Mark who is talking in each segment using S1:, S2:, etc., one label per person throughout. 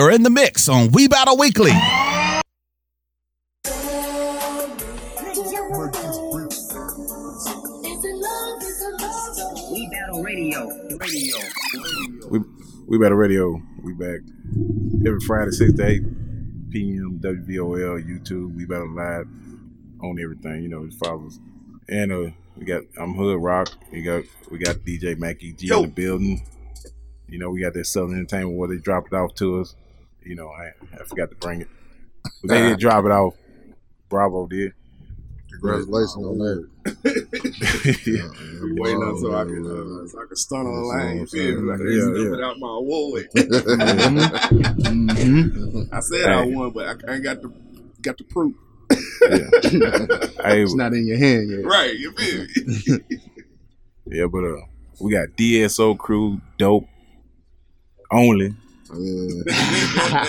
S1: You're in the mix on We Battle Weekly.
S2: We Battle Radio. Radio.
S3: We we better radio. We back every Friday six to eight p.m. WVOL YouTube. We Battle live on everything. You know, it follows. And uh, we got I'm Hood Rock. We got we got DJ Mackie G in the building. You know, we got that Southern Entertainment where they drop it off to us. You know, I I forgot to bring it. But they didn't drop it off. Bravo did.
S4: Congratulations on that.
S3: yeah.
S5: Waiting until I can, uh, so I can stun on the line. You feel me? Like,
S3: Yeah,
S5: yeah,
S3: yeah.
S5: without my award.
S3: Mhm.
S5: I said I won, but I ain't got the got the proof.
S3: Yeah. Hey,
S4: It's not in your hand yet.
S5: Right, you feel me?
S3: Yeah, but uh, we got DSO crew, dope, only.
S4: Yeah.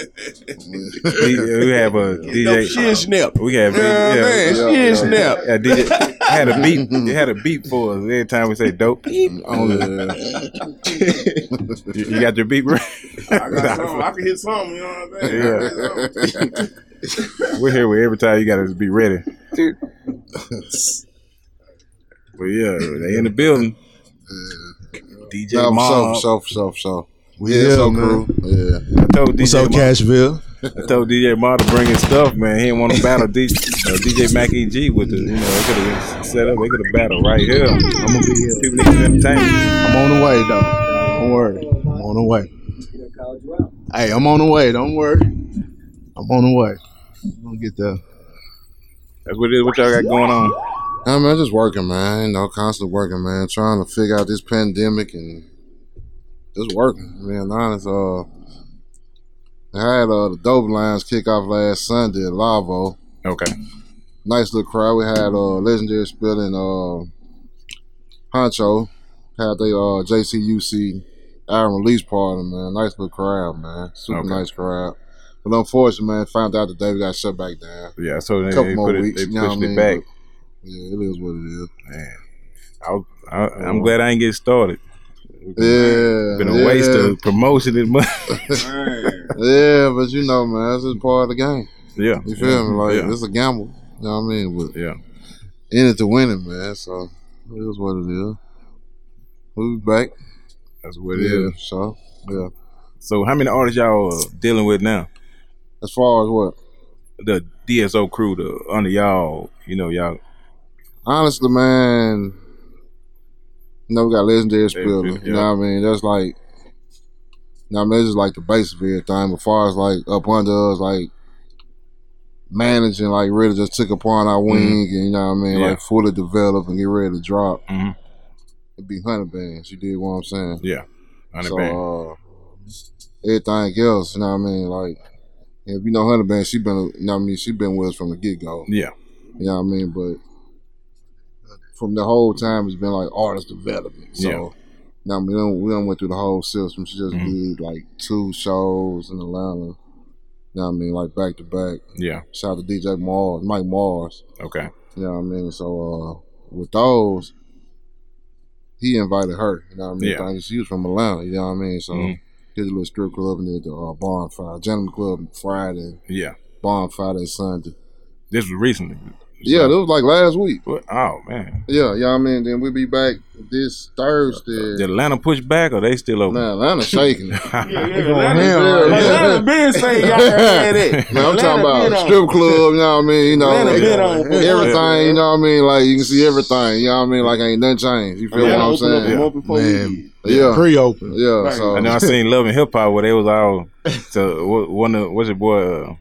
S3: we, we have a DJ.
S5: Dope shit snap.
S3: We have
S5: Yeah,
S3: yeah,
S5: man,
S3: yeah,
S5: shit snap.
S3: Yeah, DJ had a beat. They had a beat for us every time we say dope. Beep, only. you, you got your beat ready?
S5: I got something. I can hit something. You know what I'm saying? I can hit something.
S3: We're here with every time you got to be ready. But yeah, they in the building. DJ
S4: No,
S3: Mob.
S4: for sure, for sure,
S6: We
S4: Yeah,
S6: here,
S4: so crew. Yeah.
S3: I told
S6: What's
S3: DJ
S6: up,
S3: Mob-
S6: Cashville?
S3: I told DJ Ma to bring his stuff, man. He didn't want to battle DJ, uh, DJ Mac EG with the, you know, they could have set up, they could have battled right here.
S6: I'm gonna be here.
S3: People need to entertain.
S6: I'm on the way, though. Don't worry. I'm on the way. Hey, I'm on the way. Don't worry. I'm on the way. I'm gonna get there.
S3: That's what it is. What y'all got going on?
S4: I mean, just working, man. You know, constantly working, man. Trying to figure out this pandemic and just working. Being honest, uh, I had uh, the Dope Lines kick off last Sunday at Lavo.
S3: Okay.
S4: Nice little crowd. We had uh, legendary spilling uh, Honcho. Had the uh, JCUC album release party, man. Nice little crowd, man. Super
S3: Okay.
S4: nice crowd. But unfortunately, man, found out today we got shut back down.
S3: Yeah, so they,
S4: Couple
S3: they,
S4: more
S3: put it,
S4: weeks,
S3: they
S4: you know
S3: pushed
S4: I
S3: it
S4: mean?
S3: back.
S4: Yeah, it is what it is.
S3: Man, I, I, I'm glad I ain't get started.
S4: Yeah,
S3: Been a
S4: yeah.
S3: waste of promotion and money.
S4: Yeah, but you know, man, that's just part of the game.
S3: yeah.
S4: You feel me? Like
S3: yeah.
S4: it's a gamble. You know what I mean? But
S3: yeah.
S4: in it to win it, man. So it is what it is. We'll be back.
S3: That's what it is.
S4: yeah, so yeah.
S3: So how many artists y'all uh, dealing with now?
S4: As far as what?
S3: The DSO crew, the under y'all, you know, y'all.
S4: Honestly, man, you know, we got legendary spiller.
S3: yeah.
S4: You know what I mean? That's like, you know I mean? Just like the base of everything. As far as like up under us, like managing, like really just took upon our wing and, you know what I mean?
S3: Mm-hmm. Yeah.
S4: Like fully develop and get ready to drop.
S3: Mhm.
S4: It'd be 100 bands. You did what I'm saying?
S3: Yeah. Hundred
S4: so,
S3: band.
S4: uh, everything else, you know what I mean? Like, if you know Hunter Band, she been, you know what I mean? She been with us from the get go.
S3: yeah.
S4: You know what I mean? But from the whole time, it's been like artist development. So,
S3: Yeah.
S4: you know what I mean? We done, we done went through the whole system. She just
S3: Mhm.
S4: did like two shows in Atlanta. You know what I mean? Like back to back.
S3: Yeah.
S4: Shout out to DJ Mars, Mike Mars.
S3: Okay.
S4: You know what I mean? So uh, with those, he invited her. You know what I mean?
S3: Yeah.
S4: She was from Atlanta. You know what I mean? So
S3: Mhm.
S4: did a little strip club and did the uh, bonfire, gentleman club Friday,
S3: Yeah.
S4: bonfire that Sunday.
S3: This was recently.
S4: Yeah, that was like last week.
S3: What? Oh man.
S4: Yeah, yeah. I mean, then we'll be back this Thursday.
S3: Did Atlanta push back or they still open?
S4: Man, Atlanta shaking.
S5: Yeah, yeah,
S4: Yeah,
S5: Atlanta,
S4: yeah.
S5: Atlanta been saying y'all had it.
S4: Man, I'm talking about strip club. You know what I mean? You know,
S5: Atlanta
S4: like,
S5: been
S4: everything. You know what I mean? Like you can see everything. You know what I mean? Like ain't nothing changed. You feel
S5: Atlanta
S4: what I'm
S5: opened up
S4: saying?
S5: a month before
S6: Man.
S4: Yeah,
S6: Pre-open.
S4: yeah.
S5: Right.
S4: So
S3: I know I seen Love and Hip Hop where they was all so what- one of what's your boy uh,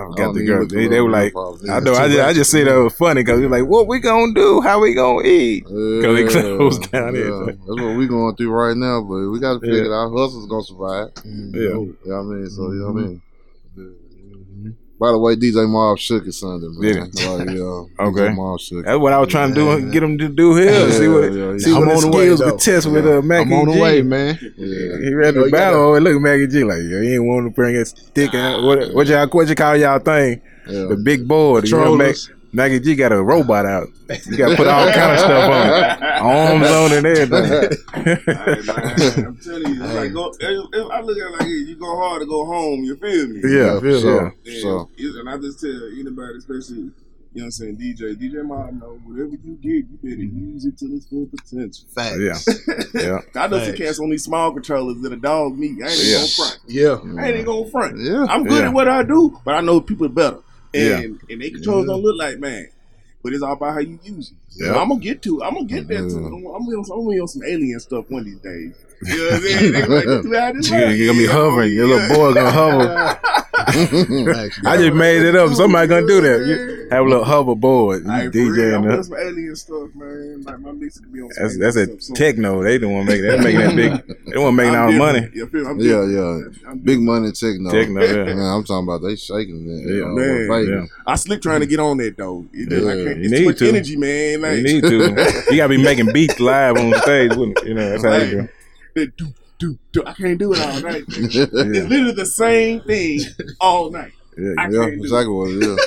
S3: I forgot
S4: don't
S3: the girl. They, they were like,
S4: Hop.
S3: I know. I just, I just see that was funny because was like, what we gonna do? How we gonna eat? Because it closed down
S4: yeah.
S3: here.
S4: That's what we going through right now, but we got to figure
S3: Yeah.
S4: out. Hustle's gonna survive.
S3: Yeah.
S4: You know what I mean? So you know what I mm-hmm. mean. By the way, DJ Mob shook it Sunday, man.
S3: Did
S4: Like, yeah,
S3: Okay.
S4: DJ Mob shook it.
S3: That's what I was trying to do. Get him to do here.
S4: Yeah,
S3: see what,
S4: yeah, yeah.
S3: see
S6: I'm
S3: what
S6: on
S3: the
S6: the way,
S3: skills
S6: though.
S3: could test with uh, Mac
S6: I'm on the
S3: G.
S6: way, man.
S4: Yeah.
S3: He ready to
S6: you
S3: battle. Look at Maggie G like, yo, he ain't want to bring his stick out. What, what y'all, what you call y'all thing?
S4: Yeah.
S3: The big board. You know, Mac,
S6: Controllers.
S3: Nike G got a robot out. You got to put all kind of stuff on it. Arms on it and everything.
S5: Hey, man, I'm telling you, it's like go, if, if I look at it like this, you go hard to go home. You feel me?
S3: Yeah,
S4: for
S3: yeah.
S4: sure.
S5: And,
S4: So
S5: it- and I just tell anybody, especially you know what I'm saying, DJ, DJ Mob, know whatever you get, you better use it to its full potential.
S6: Facts.
S3: Yeah. Yeah.
S5: I know some
S6: Thanks.
S5: cats on these small controllers that a dog meat. I ain't
S3: Yeah.
S5: gonna front.
S6: Yeah.
S5: I ain't gonna front.
S4: yeah,
S5: I'm good
S3: Yeah.
S5: at what I do, but I know people better.
S3: Yeah.
S5: And and they controls don't look like man. But it's all about how you use it.
S3: Yeah.
S5: I'm gonna get to. I'm gonna get there too.
S4: Yeah.
S5: I'm gonna, I'm gonna be on some alien stuff one of these days. You know what I'm saying? They like, "Get through how this
S3: You- You're going to be hovering. Your little boy going to hover. I just made it up. Somebody going to do that. You have a little hoverboard. You
S5: I ain't for
S3: DJ
S5: real. I'm
S3: in
S5: some alien stuff, man. Like my mix be on
S3: That's that's a
S5: alien stuff. So
S3: techno. They don't want to make that. They making that big. They want making
S5: I'm
S3: all the money.
S5: You feel me? I'm
S4: yeah, yeah. Big money techno.
S3: Techno, yeah.
S4: Man, I'm talking about they shaking it.
S3: Yeah,
S5: man.
S3: Yeah.
S5: I slick trying to get on that though. It
S4: Yeah,
S5: can't,
S3: you need
S5: too much
S3: to.
S5: energy, man. Like,
S3: You need to. You got to be making beats live on stage. You know that's how they do.
S5: That do, do, do. I can't do it all night. Man. It's literally the same thing all night.
S3: Yeah,
S5: I
S3: yeah.
S4: Yeah,
S5: can't
S4: exactly what it is.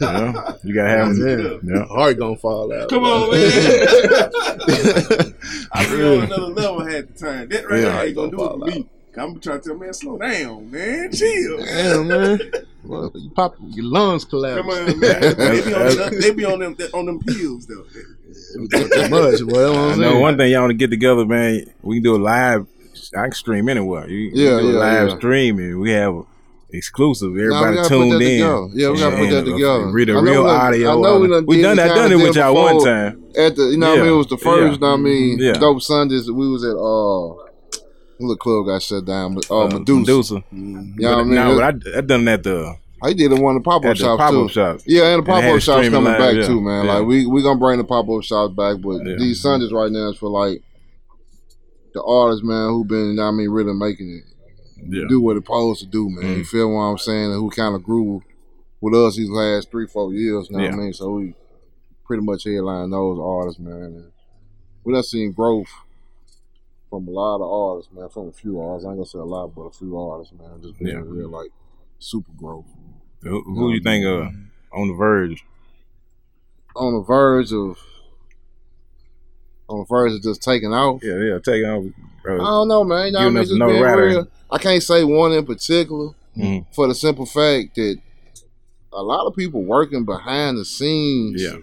S3: yeah. You got to have them.
S6: Yeah.
S3: Yeah.
S6: Heart gonna fall out.
S5: Come on, man. I was on another level at the time. That right
S6: Yeah,
S5: there ain't gonna do it
S6: fall
S5: for me. I'm trying to tell man, slow down, man. Chill.
S6: Damn, man. Well, you pop your lungs collapse.
S5: Come on, man. They be on, them, they be on them on them pills though.
S6: Too much. Well,
S3: I
S6: I'm
S3: know one thing y'all want to get together, man. We can do a live. I can stream anywhere. You, you
S4: Yeah,
S3: can do a
S4: yeah,
S3: live
S4: yeah.
S3: streaming. We have exclusive. Everybody
S4: gotta
S3: tuned in.
S4: together. Yeah, we gotta put that
S3: Yeah,
S4: together.
S3: Read the
S4: I know
S3: real
S4: we done-
S3: audio.
S4: I know we done
S3: we done that. Done it with y'all one time.
S4: At the, you know, what I mean, it was the first.
S3: Yeah.
S4: know what I mean,
S3: Yeah.
S4: Dope Sundays. We was at uh, the club got shut down. But uh,
S3: Uh,
S4: Medusa.
S3: Medusa.
S4: You know what I mean?
S3: no, but I, I done that the
S4: I did it one of the pop up shops
S3: pop
S4: too.
S3: shops.
S4: Yeah, and the pop up shops coming
S3: live,
S4: back
S3: yeah.
S4: too, man.
S3: Yeah.
S4: Like we we gonna bring the pop up shops back, but
S3: Yeah.
S4: these Sundays right now is for like the artists, man, who been, you know I mean, really making it do what it's supposed to do, man.
S3: Mm.
S4: You feel what I'm saying? And who kind of grew with us these last three, four years, you know what. I mean? So we pretty much headline those artists, man. And we done seen growth from a lot of artists, man, from a few artists. I ain't gonna say a lot, but a few artists, man. Just being
S3: Yeah.
S4: real, like, super growth.
S3: Who, who you think uh, on the verge?
S4: On the verge of, on the verge of just taking off.
S3: Yeah, yeah. Take on.
S4: I don't know, man. You know what I mean? Just
S3: no
S4: being real. I can't say one in particular
S3: Mhm.
S4: for the simple fact that a lot of people working behind the scenes
S3: Yeah,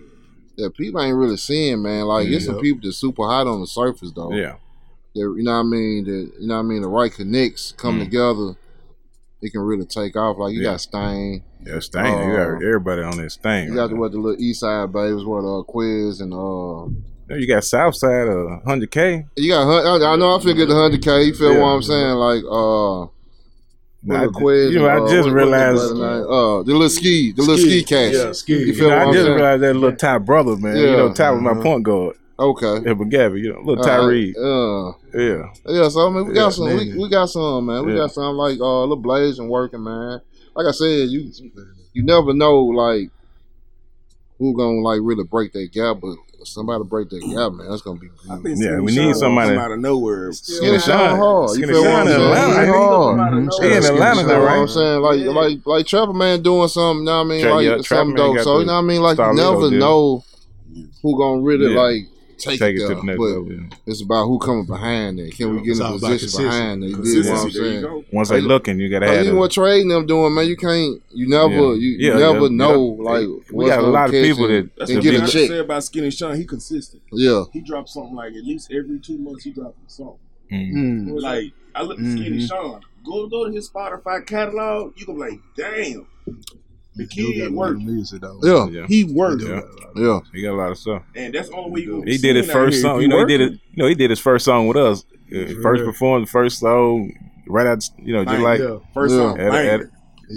S4: that people ain't really seeing, man. Like, it's some people that's super hot on the surface, though.
S3: yeah.
S4: That, you know what I mean? That, you know what I mean? The right connects come
S3: Mm.
S4: together, it can really take off. Like, you
S3: Yeah.
S4: got Stain.
S3: Yeah, Stain. you got
S4: Uh,
S3: everybody on this thing.
S4: You
S3: right
S4: got the,
S3: now.
S4: what, the little East Side Babes, what, uh, Quiz and, uh,
S3: You got Southside of 100K.
S4: you got, I I know I figured the 100K. You feel
S3: Yeah.
S4: what I'm saying? Like, uh,
S3: Now,
S4: Little Quiz
S3: you know,
S4: and,
S3: I
S4: uh,
S3: just
S4: what- what
S3: realized.
S4: that brother name? Uh, the little ski, the little ski, cast.
S6: Yeah, ski.
S4: You
S3: You
S4: feel
S3: know,
S4: what
S3: I
S4: I'm
S3: just
S4: saying?
S3: realized that little Ty brother, man.
S4: Yeah.
S3: You know, Ty was my point guard.
S4: Okay.
S3: Yeah, but Gabby, you know, little
S4: Uh,
S3: Tyree.
S4: Uh,
S3: Yeah,
S4: yeah, so I mean, we got
S3: Yeah,
S4: some, we, we got some, man. We
S3: Yeah.
S4: got some like uh, little blazing working, man. Like I said, you you never know like who gonna like really break that gap, but somebody break that gap, man. That's gonna be
S5: I
S4: beautiful.
S5: think
S3: Yeah,
S5: Skinny
S3: we
S5: Sean
S3: need
S5: gonna
S3: somebody-
S5: come out of nowhere.
S4: Skinny
S3: Sean.
S4: Sean hard. You
S3: Skinny
S4: feel what
S3: Sean
S4: I'm
S3: in
S4: saying?
S3: Atlanta.
S4: He
S3: I think he
S4: hard.
S5: Mhm.
S3: He in
S4: You
S3: Atlanta
S4: know
S3: now,
S4: what I'm
S3: right?
S4: saying? Like,
S5: Yeah.
S4: like, like Trapper Man doing something. You know what I mean?
S3: Tra-
S4: like
S3: yeah, Trapper
S4: something
S3: Man
S4: dope.
S3: got
S4: So
S3: the
S4: you know what I mean? Like you
S3: Starlito
S4: never
S3: deal.
S4: know who gonna really
S3: Yeah.
S4: like take,
S3: Take
S4: it
S3: it to the next level. yeah.
S4: it's about who coming behind it. Can we get
S6: It's
S4: in a position behind it? You dig what I'm
S5: Consistency, there you
S4: saying?
S3: Once they looking, you gotta
S4: Like,
S3: have.
S4: even
S3: the-
S4: what trading them doing, man, you can't, you never,
S3: Yeah.
S4: you, you
S3: Yeah,
S4: never
S3: yeah,
S4: know,
S3: yeah.
S4: like,
S3: We
S4: what's
S3: got a lot of people that-
S5: That's
S4: and
S5: the
S4: get
S5: thing
S4: check.
S5: say about Skinny Sean. He consistent.
S4: Yeah,
S5: He drops something like at least every two months. He drops a song.
S3: Mm.
S6: Mm.
S5: Like I look at Skinny Sean. Go go to his Spotify catalog. You gonna be like, damn, the kid worked.
S6: music though.
S4: yeah,
S3: Yeah,
S5: He worked,
S3: Yeah.
S4: yeah.
S3: he got a lot of stuff.
S5: and that's all we. way.
S3: He did his first song.
S5: If
S3: You know, he did it.
S5: working,
S3: You know, he did his first song with us. First
S6: real.
S3: performed, first song, right out. You know, just like
S6: Yeah.
S5: First
S4: Yeah.
S5: song,
S3: At-
S5: bang.
S3: at-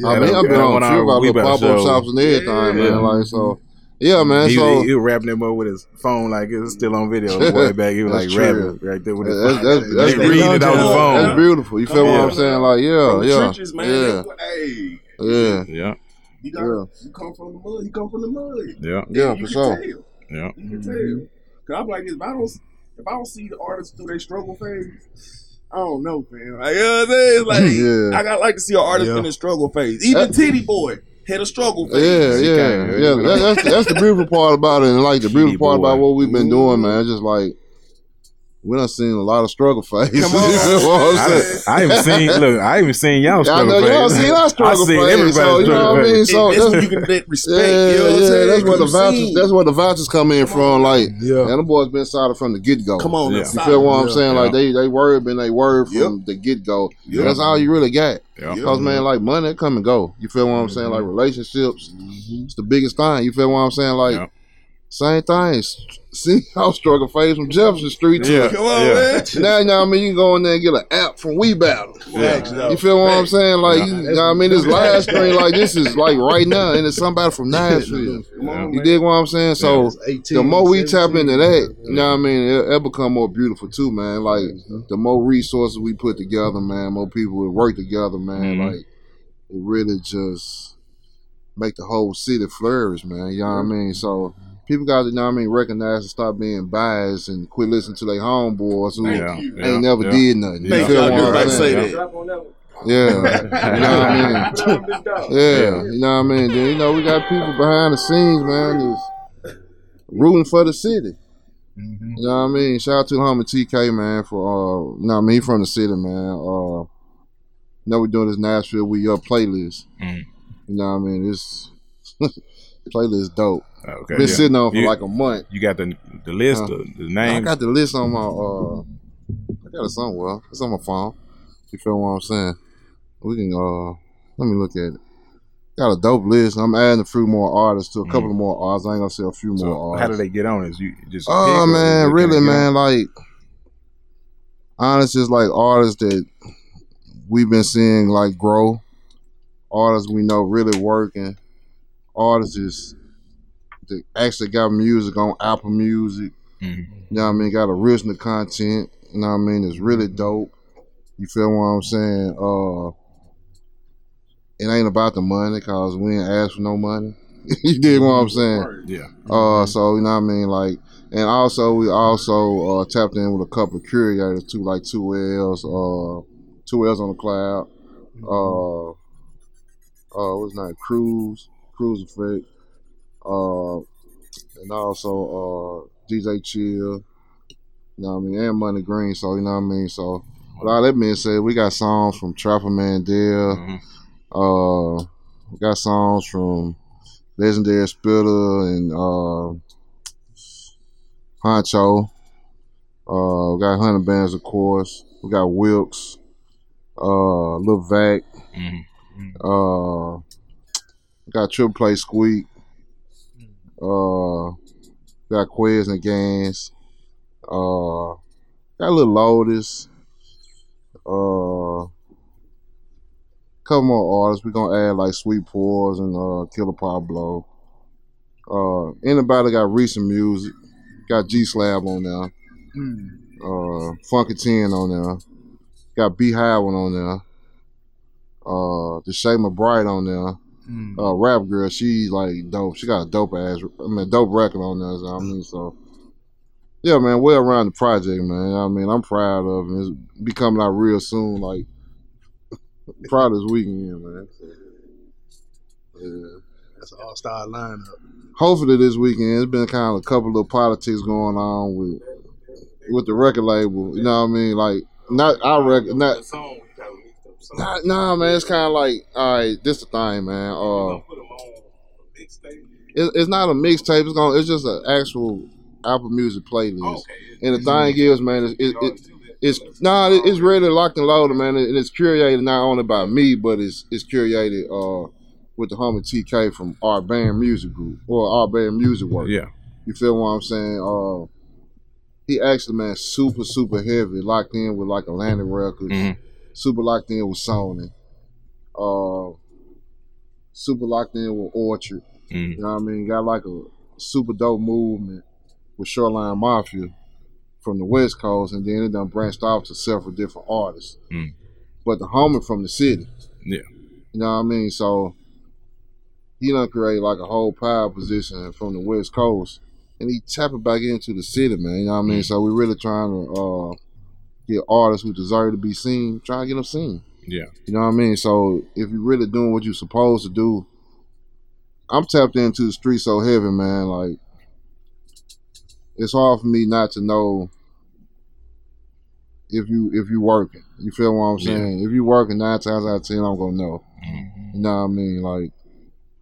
S4: I mean, I've been
S3: that
S4: on
S3: one
S4: a few
S3: on
S4: of our
S3: We
S4: little
S3: About
S4: pop up
S3: Show.
S4: shops and everything,
S5: Yeah.
S4: man. Like, so, yeah, man.
S3: he,
S4: so,
S3: he, he was rapping them up with his phone like it was still on video. Way back, he was like
S4: true.
S3: rapping right there with his
S4: that's,
S3: phone.
S4: that's, that's,
S3: They reading it off the
S4: that's beautiful. You feel
S5: Come
S4: what
S5: on.
S4: I'm saying? Like, yeah,
S5: From
S4: yeah,
S5: trenches, man.
S4: yeah,
S5: Hey,
S4: yeah,
S3: Yeah,
S5: you got
S4: Yeah.
S5: you come from the mud. He come from the mud.
S3: yeah,
S4: yeah,
S5: you
S4: for
S5: can
S4: sure.
S5: Tell.
S3: yeah.
S5: You can tell. Mm-hmm. Cause I'm like. If I don't, if I don't see the artists through their struggle phase, I don't know, man. Like, you know what I'm saying? Like
S4: Yeah.
S5: I got like to see an artist
S6: Yeah.
S5: in the struggle phase. Even
S4: That-
S5: Titty Boy had a struggle phase.
S4: Yeah, yeah, yeah. That, that's that's the beautiful part about it, and like the
S3: She
S4: beautiful part about what we've been doing, man. It's just like we done seen a lot of struggle phases.
S5: Come on.
S4: you know what
S3: I,
S4: I'm saying?
S3: I even seen look. I even seen y'all
S4: Yeah, I
S3: struggle.
S4: know y'all seen our struggle
S3: I seen
S4: phase,
S3: everybody's
S4: so you know
S3: struggle
S4: what I mean. So
S5: that's
S4: that's,
S5: you can that respect.
S4: yeah,
S5: you know what I'm
S4: yeah,
S5: saying?
S4: that's where the vouchers.
S5: seen.
S4: That's where the vouchers come in from. Like,
S6: Yeah.
S4: and the boys been solid from the get go.
S5: Come on,
S3: Yeah.
S4: You
S5: inside.
S4: feel what I'm
S6: Yeah.
S4: saying? Like they they word been they word from
S5: Yep.
S4: the get go.
S5: Yep.
S4: That's all you really got.
S3: Yeah.
S5: Yep.
S4: Cause man, like money come and go. You feel what I'm saying? Like mm-hmm. relationships, mm-hmm. it's the biggest thing. You feel what I'm saying? Like
S3: Yeah.
S4: Same thing. See, I was struggle phase from Jefferson Street
S3: Yeah.
S5: Come on,
S3: Yeah.
S5: man.
S4: now. You know what I mean? You can go in there and get an app from We Battle.
S3: Yeah.
S4: You feel what I'm saying? Like,
S3: Yeah.
S4: you know what I mean? This live screen, like this is like right now, and it's somebody from Nashville.
S5: Come on,
S4: You
S5: man.
S4: dig what I'm saying? So
S6: 18,
S4: the more we tap into that, you know what I mean, it, it become more beautiful too, man. Like the more resources we put together, man, more people will work together, man.
S3: Mhm.
S4: Like it really just make the whole city flourish, man. You know what I mean? So people got to, you know what I mean, recognize and stop being biased and quit listening to their homeboys who
S3: Yeah.
S5: you.
S3: Yeah.
S4: ain't never
S3: Yeah.
S4: did nothing. You
S5: Thank
S4: feel
S5: you. I
S4: what
S5: was
S4: I'm saying?
S5: that.
S4: Yeah, you know what I mean. Yeah, you know what I mean. Then you know we got people behind the scenes, man, is rooting for the city.
S6: Mhm.
S4: You know what I mean? Shout out to homie TK man for uh, you know what I mean he from the city, man. Uh, you know we doing this Nashville We Up playlist.
S3: Mhm.
S4: You know what I mean? This playlist dope.
S3: Okay.
S4: Been
S3: yeah.
S4: sitting on for
S3: You-
S4: like a month.
S3: You got the the list,
S4: Uh,
S3: the, the
S4: I got the list on my uh, I got it somewhere. It's on my phone. You feel what I'm saying? We can uh, let me look at it. Got a dope list. I'm adding a few more artists to a couple of more artists. I ain't gonna say a few
S3: So
S4: more artists.
S3: how do they get on? Is you just
S4: Oh man, really, man. Like, honest, is like artists that we've been seeing like grow. Artists we know really working. Artists is that actually got music on Apple Music.
S3: Mhm.
S4: You know what I mean? Got original content. You know what I mean? It's really dope. You feel what I'm saying? Uh, it ain't about the money because we ain't ask for no money. you dig what I'm saying?
S3: Yeah.
S4: Uh, so you know what I mean, like, and also we also uh, tapped in with a couple of curators too, like two L's, uh, two L's on the cloud. Uh, uh, what's that? Cruise, Cruise Effect. Uh, and also uh, DJ Chill. You know what I mean, and Money Green. So you know what I mean. So with all that being said, we got songs from Trapper Mandel.
S3: Mhm.
S4: Uh, we got songs from Legendary Spitter and uh, Honcho. Uh, we got Hunter Bands, of course. We got Wilkes, uh, Lil Vac.
S3: Mhm.
S4: Uh, we got Triple Play Squeak. Uh, got Quez and Gans. Uh, got a little Lotus. Uh, couple more artists. We're gonna add like Sweet Pores and uh Killer Pablo. Uh anybody got recent music. Got G Slab on there.
S6: Mm.
S4: Uh Funky Ten on there. Got Beehive one on there. Uh the Shay McBride on there.
S6: Mm.
S4: Uh Rap Girl, she like dope. She got a dope ass I mean dope record on there, so I mean so yeah, man, well around the project, man. I mean, I'm proud of it. It's becoming out real soon, like proud this weekend, man. Yeah.
S6: That's an all star lineup.
S4: Hopefully this weekend, it's been kind of a couple of politics going on with with the record label. You know what I mean? Like not our record, not. Nah, nah, man. It's kind of like, all right, this the thing, man. Uh, it, it's not a mixtape. It's going. to It's just an actual Apple Music playlist. And the thing is, man, it, it, it it's nah, it- it's really locked and loaded, man, and it's curated not only by me, but it's it's curated uh with the homie TK from our band music group or our band music work.
S3: Yeah.
S4: You feel what I'm saying? Uh, he actually, man, super super heavy, locked in with like Atlantic Records,
S3: Mhm.
S4: Super locked in with Sony, uh, super locked in with Orchard.
S3: Mhm.
S4: You know what I mean? Got like a super dope movement with Shoreline Mafia from the West Coast, and then it done branched off to several different artists.
S3: Mm.
S4: But the homie from the city.
S3: Yeah.
S4: You know what I mean? So he done create like a whole power position from the West Coast, and he tap it back into the city, man. You know what I mean?
S3: Mm.
S4: So we really trying to uh, get artists who deserve to be seen, try to get them seen.
S3: Yeah.
S4: You know what I mean? So if you're really doing what you're supposed to do, I'm tapped into the street so heavy, man. Like it's hard for me not to know if you if you working. You feel what I'm
S3: Yeah.
S4: saying? If you working nine times out of ten, I'm gonna know.
S3: Mm-hmm.
S4: You know what I mean? Like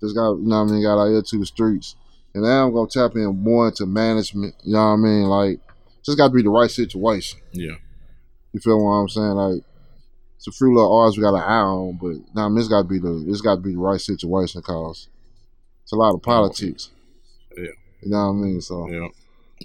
S4: just got you know what I mean, got out here to the streets. And now I'm gonna tap in more into management, you know what I mean? Like just gotta be the right situation.
S3: Yeah.
S4: You feel what I'm saying? Like it's a few little R's we got an eye on, but nah, I mean, it's got to be the it's got to be the right situation because it's a lot of politics.
S3: Yeah.
S4: You know what I mean? So
S3: Yeah.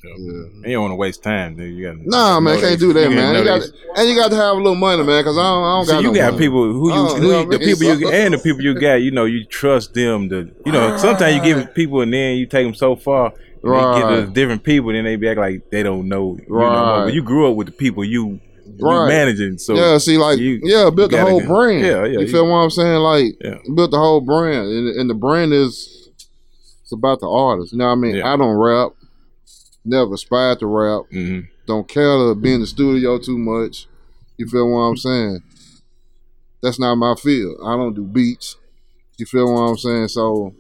S4: yeah.
S3: And you don't want to waste time, dude. You got
S4: Nah, man, can't do that, man. You got
S3: got
S4: and you got to have a little money, man, because I don't, I don't
S3: So
S4: got
S3: you
S4: no
S3: got
S4: money.
S3: people who you,
S4: Oh,
S3: who
S4: you know
S3: you the
S4: mean?
S3: people you and the people you got. You know, you trust them to. You know, sometimes you give people and then you take them so far. and They get
S4: Right.
S3: to different people, then they be act like they don't know. You know,
S4: Right.
S3: but you grew up with the people you you
S4: Right.
S3: managing. So
S4: yeah, see, like,
S3: you-
S4: yeah, built the whole
S3: go-
S4: brand.
S3: Yeah, yeah,
S4: You
S3: you-
S4: feel what I'm saying? Like,
S3: Yeah.
S4: built the whole brand, and, and the brand is it's about the artist. You know what I mean?
S3: Yeah.
S4: I don't rap, never aspired to rap.
S3: hmm
S4: Don't care to be in the studio too much. You feel what I'm saying? That's not my field. I don't do beats. You feel what I'm saying? So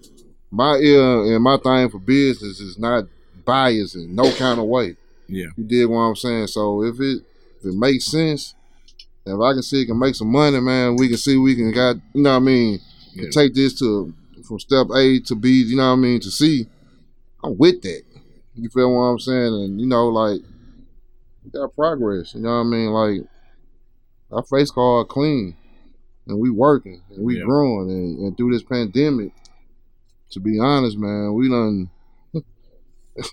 S4: my ear and my thing for business is not biased in no kind of way.
S3: Yeah.
S4: You did what I'm saying. So if it if it makes sense, if I can see it can make some money, man, we can see we can got you know what I mean,
S3: Yeah.
S4: take this to from step A to B, you know what I mean, to C. I'm with that. You feel what I'm saying? And you know, like we got progress. You know what I mean? Like our face card clean, and we working and we
S3: Yeah.
S4: growing, and, and through this pandemic, to be honest, man, we done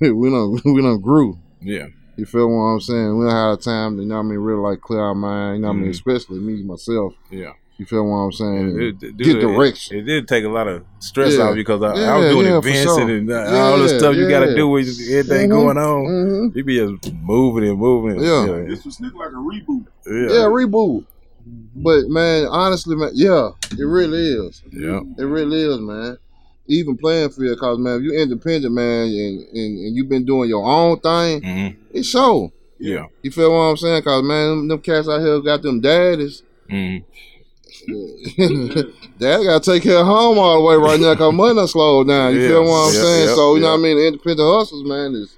S4: we done we done grew.
S3: Yeah.
S4: You feel what I'm saying? We don't have time to, you know what I mean, really like clear our mind, you know what I mean,
S3: Mhm.
S4: especially me, myself.
S3: Yeah.
S4: You feel what I'm saying?
S3: It, it,
S4: Get
S3: it-
S4: direction.
S3: It, did take a lot of stress
S4: Yeah.
S3: out because I, I was doing
S4: yeah,
S3: events
S4: sure.
S3: and, uh, all the
S4: Yeah,
S3: stuff you got to
S4: yeah.
S3: do with everything
S4: Mhm,
S3: going on.
S4: mhm.
S3: You be just moving and moving.
S4: Yeah.
S3: yeah.
S5: This was look like a reboot.
S4: Yeah, reboot. But man, honestly, man, yeah, it really is.
S3: Yeah.
S4: It really is, man. Even playing field, cause man, if you independent, man, and, and, and you've been doing your own thing,
S3: Mhm.
S4: it show.
S3: Yeah.
S4: You feel what I'm saying? Cause man, them, them cats out here got them daddies.
S3: Mhm.
S4: Dad got to take care of home all the way right now because money done slowed down. You
S3: Yeah,
S4: feel what I'm
S3: yeah,
S4: saying?
S3: yeah,
S4: so, you know what I mean? The independent hustles, man, is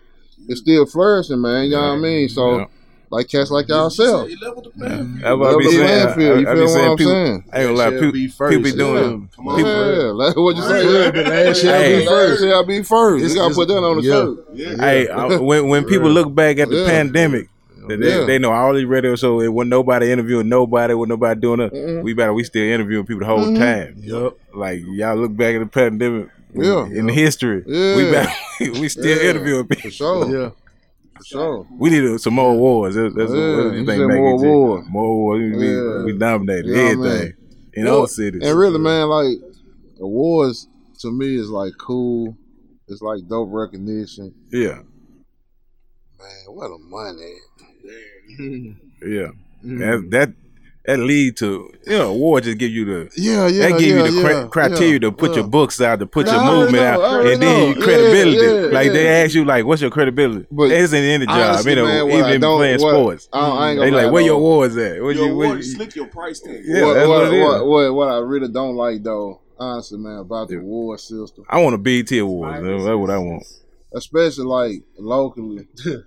S4: is still flourishing, man. You know what I mean? So. Like cats like y'allself.
S5: He leveled the playing field.
S3: That's I
S4: Level
S3: be
S4: the
S3: saying.
S4: playing field, you
S3: I, I be
S4: feel
S3: saying
S4: what I'm
S3: people,
S4: saying?
S3: I ain't gonna lie, people,
S6: be
S3: people be doing
S6: yeah.
S5: Come on.
S3: people,
S4: Yeah, like what you say?
S6: Yeah, the last shall
S3: Hey.
S6: be first.
S4: Shall be first. You
S6: It's-
S4: gotta put that on the
S6: yeah.
S4: shirt.
S5: Yeah.
S3: Hey, when when people look back at the pandemic, they,
S4: Yeah.
S3: they know all these radio shows. It wasn't nobody interviewing nobody. Wasn't nobody doing it.
S4: Mhm.
S3: We better. We still interviewing people the whole
S4: Mhm.
S3: time.
S6: Yup.
S3: Like y'all look back at the pandemic.
S4: Yeah.
S3: In history,
S4: Yeah.
S3: we better. we still
S4: Yeah.
S3: interviewing people.
S4: For sure.
S6: Yeah.
S4: For sure.
S3: We need some more awards. That's, that's
S4: Yeah,
S3: what you
S4: you
S3: think
S4: said more
S3: it, G?
S4: awards.
S3: More awards. We,
S4: Yeah.
S3: we, we dominated
S4: You know what I mean?
S3: everything in all cities.
S4: And really, man, like awards to me is like cool. It's like dope recognition.
S3: yeah,
S4: Man, what a money.
S3: yeah. That that that lead to you know award just give you the
S4: Yeah, yeah.
S3: that give
S4: yeah,
S3: you the cri-
S4: yeah,
S3: criteria
S4: yeah,
S3: to put
S4: yeah.
S3: your books out, to put
S4: Nah,
S3: your movement
S4: know,
S3: out,
S4: already
S3: and then your credibility.
S4: Yeah, yeah,
S3: like they ask you, like, what's your credibility?
S4: But
S3: it isn't in the job,
S4: honestly,
S3: you know,
S4: man, what I
S3: even playing
S4: what-
S3: sports.
S4: I, don't- I ain't
S3: They
S4: gonna
S3: like,
S4: lie,
S3: where your
S4: though.
S3: awards at? What
S5: Your
S3: you, what,
S5: award is slick your price tag.
S3: Yeah,
S4: what,
S3: that's
S4: what,
S3: what it is.
S4: what, what, what I really don't like though, honestly, man, about the award system,
S3: I want a BET awards. That's what I want.
S4: especially like locally.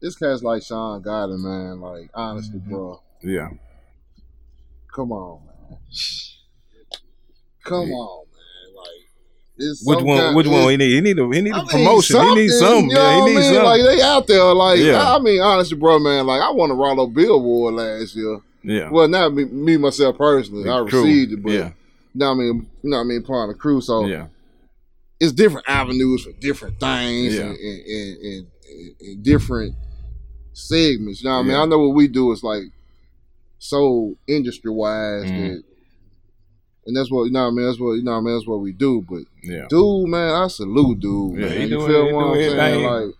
S4: this cat's like Sean Goddard, man. Like honestly,
S3: Mm-hmm.
S4: bro,
S3: Yeah,
S4: come on, man. Come on, man. Like it's
S3: which one? Which one he need? He need a he need
S4: I
S3: a
S4: mean,
S3: promotion. he needs something.
S4: You
S3: Yeah, he needs something.
S4: Like they out there. Like
S3: Yeah.
S4: I mean, honestly, bro, man. Like I won a Rollo Bill Award last year.
S3: yeah,
S4: Well, not me, me myself personally. I received it, but
S3: Yeah.
S4: what I mean. You know I mean, part of the crew. So
S3: yeah,
S4: it's different avenues for different things
S3: Yeah.
S4: and, and, and, and, and different segments. You know what I mean? I know what we do is like so industry wise
S3: Mhm.
S4: that, and that's what you know. What I mean, that's what you know. What I mean, that's what we do. But
S3: yeah.
S4: dude, man, I salute dude.
S3: Yeah,
S4: man.
S3: he
S4: you
S3: doing-
S4: feel
S3: he
S4: what I'm saying?
S3: everything.
S4: Like,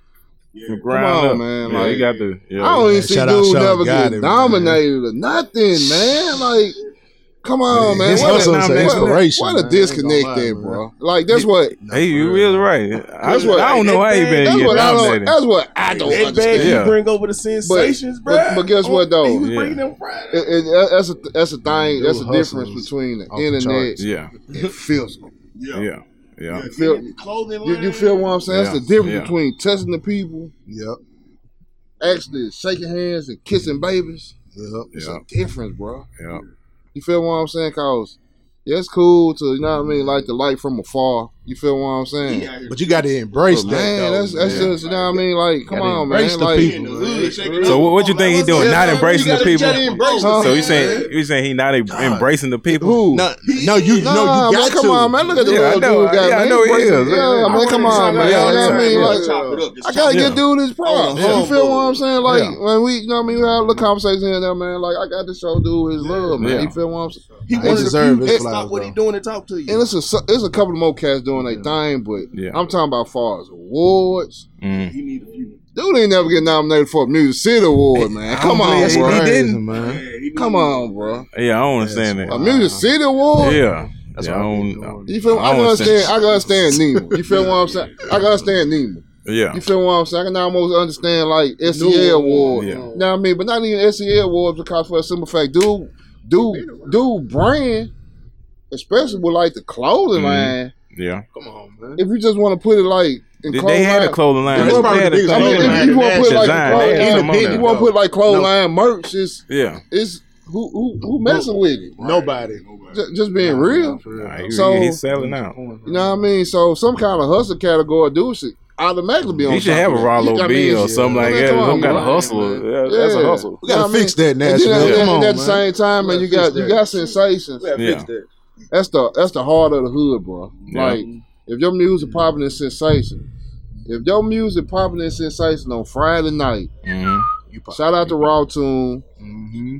S3: From
S4: come
S3: ground
S4: on,
S3: up.
S4: man.
S3: Yeah,
S4: like,
S3: he got the. Yeah,
S4: I don't even see
S6: Shout out
S4: dude
S6: Sean
S4: never get
S6: man.
S4: nominated or nothing, man. Like, come on, man.
S6: His
S4: What
S6: hustle
S4: a,
S6: is
S3: an
S4: what,
S6: inspiration,
S4: what
S6: man.
S4: a
S6: I
S4: disconnect
S6: ain't
S4: there,
S6: lie,
S4: bro. Like, that's what.
S3: Hey, you is right. I,
S4: That's what-
S3: I don't know how he been
S4: That's
S3: get
S4: what I don't. That's what I don't
S5: That bag
S4: understand.
S3: Yeah.
S5: you bring over the sensations, bro.
S4: but- but guess what, though?
S5: He was
S3: Yeah.
S5: bringing them Friday.
S4: It, it, that's a that's a thing. That's a difference between the
S6: off the
S4: internet.
S3: Yeah,
S4: and physical.
S5: Yeah.
S3: Yeah, yeah.
S5: Yeah,
S4: Feel-
S5: clothing
S4: You, you feel what I'm saying? That's the difference
S3: yeah.
S4: between testing the people,
S6: Yep.
S4: actually shaking hands and kissing babies.
S6: Yep.
S4: It's a difference, bro.
S3: Yeah.
S4: You feel what I'm saying? Cause yeah, it's cool to you know what I mean, like the light from afar. You feel what I'm saying?
S5: He out here
S6: But you got to embrace
S4: But
S6: that.
S4: man,
S6: though,
S4: that's that's
S6: man.
S4: just you know what I mean. Like, come on,
S6: embrace
S4: man.
S6: the
S4: Like,
S6: people,
S5: in the
S3: So what, what you think he doing?
S4: Yeah,
S3: Not embracing the
S4: gotta-
S3: people.
S4: you
S3: So
S4: them,
S3: you saying
S4: man.
S3: you saying he not embracing the people?
S4: Who?
S6: No, no, you
S4: Nah,
S6: no, you
S4: man,
S6: got
S4: come on, man. Look at the
S3: Yeah, I
S4: little
S3: know.
S4: dude. Got,
S3: Yeah, I know he is.
S4: it. Yeah, man, come on, man. You know what I mean? Like,
S5: chop it up.
S4: I gotta get dude his props.
S5: Yeah.
S4: You feel what I'm saying? Like when we, you know what I mean, we have a little conversation here and there, man. Like I got to show dude his love, man.
S3: Yeah.
S4: You feel what I'm saying?
S5: He
S4: They
S5: wanted to
S6: deserve
S5: few
S6: his
S5: that stop what he doing and talk to you.
S4: And it's a it's a couple more cats doing their thing, but
S3: Yeah.
S4: I'm talking about far as awards.
S3: Mm.
S5: he need a few.
S4: Dude ain't never get nominated for a Music City Award, man. Come on,
S3: believe he
S4: bro.
S3: didn't.
S6: Man.
S4: Come on, bro.
S3: Yeah, I don't understand that.
S4: A
S3: that.
S4: Music City Award?
S3: Yeah.
S6: That's
S3: yeah, I
S6: what I
S3: don't,
S6: be doing.
S4: You feel?
S3: I
S4: I,
S3: don't
S4: understand. I can understand Nemo. You feel what I'm saying? I can understand Nemo.
S3: yeah.
S4: You feel what I'm saying? I can almost understand like SEA award.
S3: Yeah.
S4: You know what I mean? But not even SEA awards because for a simple fact, dude, dude, dude, brand, especially with like the clothing
S3: Mhm.
S4: line.
S3: Yeah.
S6: Come on, man.
S4: If you just want to put it like in
S3: They, they had a
S4: line,
S3: clothing line.
S4: That's
S3: They
S6: probably
S3: had
S6: the
S3: a
S6: biggest
S4: I mean, if you want to put like the
S3: Design.
S4: clothing
S3: They
S4: line, if you want to put like clothing line merch, it's
S3: Yeah.
S4: it's who who who messing with it?
S6: Nobody.
S4: Just, just being real.
S3: Nah, he,
S4: So-
S3: he's selling out.
S4: You know what I mean? So some kind of hustle category dude should automatically be on.
S3: He should have a
S4: of.
S3: Rollo
S4: You- I
S3: B
S4: mean,
S3: or something like that.
S4: come on,
S3: Some kind of
S4: bro.
S3: hustle. Yeah, That's a hustle.
S6: We gotta
S4: You know
S6: fix
S4: mean?
S6: that,
S4: And then,
S6: Nashville.
S4: and,
S6: Come on,
S4: at the same time, man, you
S6: gotta
S4: got
S6: fix
S4: you
S6: that.
S4: got sensations.
S3: Yeah.
S4: That's the that's the heart of the hood, bro.
S3: Yeah.
S4: Like if your music popping in sensation, if your music popping in sensation on Friday night,
S3: hmm
S4: shout out to Raw Tune,
S6: Mm-hmm.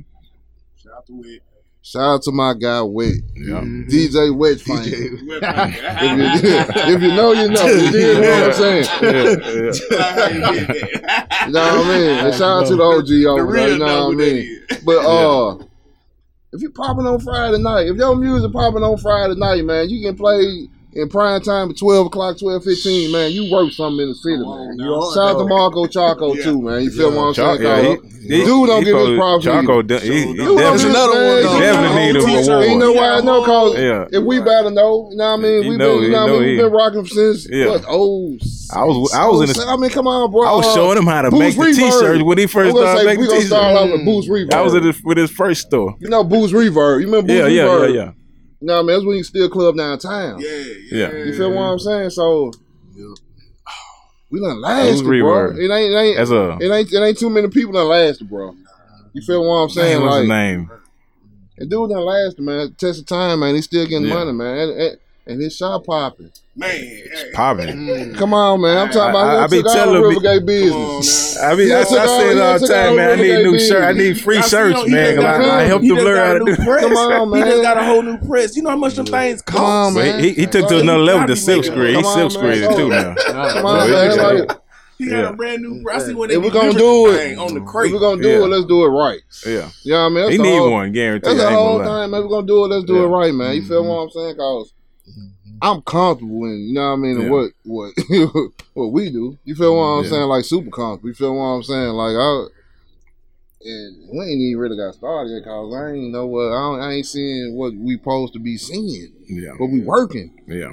S5: Shout out to Wit.
S4: shout out to my guy Wet,
S3: Yeah.
S4: DJ Wet Fang. If you, if you know, you know. You dig what I'm saying?
S3: Yeah, yeah.
S4: You know what I mean? And shout out to the OG
S5: The
S4: over there. You know
S5: know
S4: what I mean? But uh, if you popping on Friday night, if your music popping on Friday night, man, you can play in prime time at twelve o'clock, twelve fifteen, man. You work something in the city, man.
S6: You are,
S4: Shout out to. Marco Chaco
S5: Yeah.
S4: too, man. You feel
S6: Yeah.
S4: what I'm
S3: Choc-
S4: saying?
S3: yeah, he- he-
S4: Dude don't
S3: he
S4: get his
S3: probably-
S4: props
S3: Choco,
S4: either.
S3: de- he, he
S4: Dude don't
S6: That's
S4: get
S3: definitely,
S6: another one, though.
S3: Definitely need
S4: don't-
S3: a
S4: he-
S3: award.
S4: You know why I know? Cause
S3: Yeah.
S4: if we better know, you know what I mean? We've
S3: know-
S4: been, you know what I mean?
S3: he-
S4: We've been rocking since
S3: Yeah.
S4: what? Oh,
S3: I was- I was in the- oh,
S4: I mean, come on, bro.
S3: I was showing him how to
S4: Boost
S3: make the t-shirts when he first
S4: oh,
S3: started making
S4: we gonna start
S3: t-shirts.
S4: out with Boost Reverb.
S3: I was at his, with his first store.
S4: you know Boost Reverb. You remember Boost
S3: Yeah, yeah, yeah, yeah.
S4: You know what I mean? That's when you still club downtown.
S5: Yeah,
S3: Yeah.
S5: yeah.
S4: You feel what I'm saying? So we done last,
S3: Boost
S4: bro.
S3: Reverb.
S4: It ain't, it ain't,
S3: That's a
S4: it ain't, it ain't too many people done lasted, bro. You feel what I'm saying?
S3: man, what's his
S4: Like,
S3: name?
S4: and dude done lasted, man. Test of time, man. He still getting
S3: Yeah.
S4: money, man. And, and, and his shop popping.
S5: Man, hey.
S3: Popping.
S4: Come on, man. I'm talking about.
S3: I- I-
S4: I,
S3: I be telling
S4: the
S3: me-
S4: Rivergate business.
S5: on.
S3: I mean,
S4: Yeah,
S3: I, I
S4: took
S3: say it all the time, man. I need
S4: Rivergate
S3: new shirt. I need free
S5: I
S3: shirts,
S5: him, he
S3: man.
S5: done
S3: 'cause
S5: got
S3: I,
S5: a
S3: I
S5: whole-
S3: helped
S5: he
S3: him learn how to do.
S5: press.
S4: Come on, man.
S5: He
S4: man.
S5: done got a whole new press. You know how much them things
S4: Come on,
S5: cost?
S3: But
S4: man.
S3: he, he took to
S4: Like,
S3: another level
S5: gotta
S3: to
S5: be
S3: silk screen. He silk
S4: man.
S3: screen too now.
S4: Come on,
S3: So he
S4: man.
S5: He
S3: Yeah.
S5: got a brand new press. I see when they
S4: if we
S5: deliver
S4: gonna do it
S5: on the crate.
S4: if we're gonna do
S3: Yeah.
S4: it, let's do it right.
S3: Yeah,
S4: You know what I mean? That's
S3: he need
S4: whole-
S3: one, guaranteed.
S4: That's the whole
S3: gonna
S4: time, man. We're gonna do it. Let's do
S3: Yeah.
S4: it right, man. You feel
S6: Mhm.
S4: what I'm saying? Cause I'm comfortable in, you know what I mean,
S3: Yeah.
S4: what what what we do. You feel what I'm
S3: Yeah.
S4: saying? Like super comfortable. You feel what I'm saying? Like I and we ain't even really got started yet, cause I ain't know what I, don't, I ain't seeing what we supposed to be seeing,
S3: Yeah,
S4: but we working.
S3: yeah.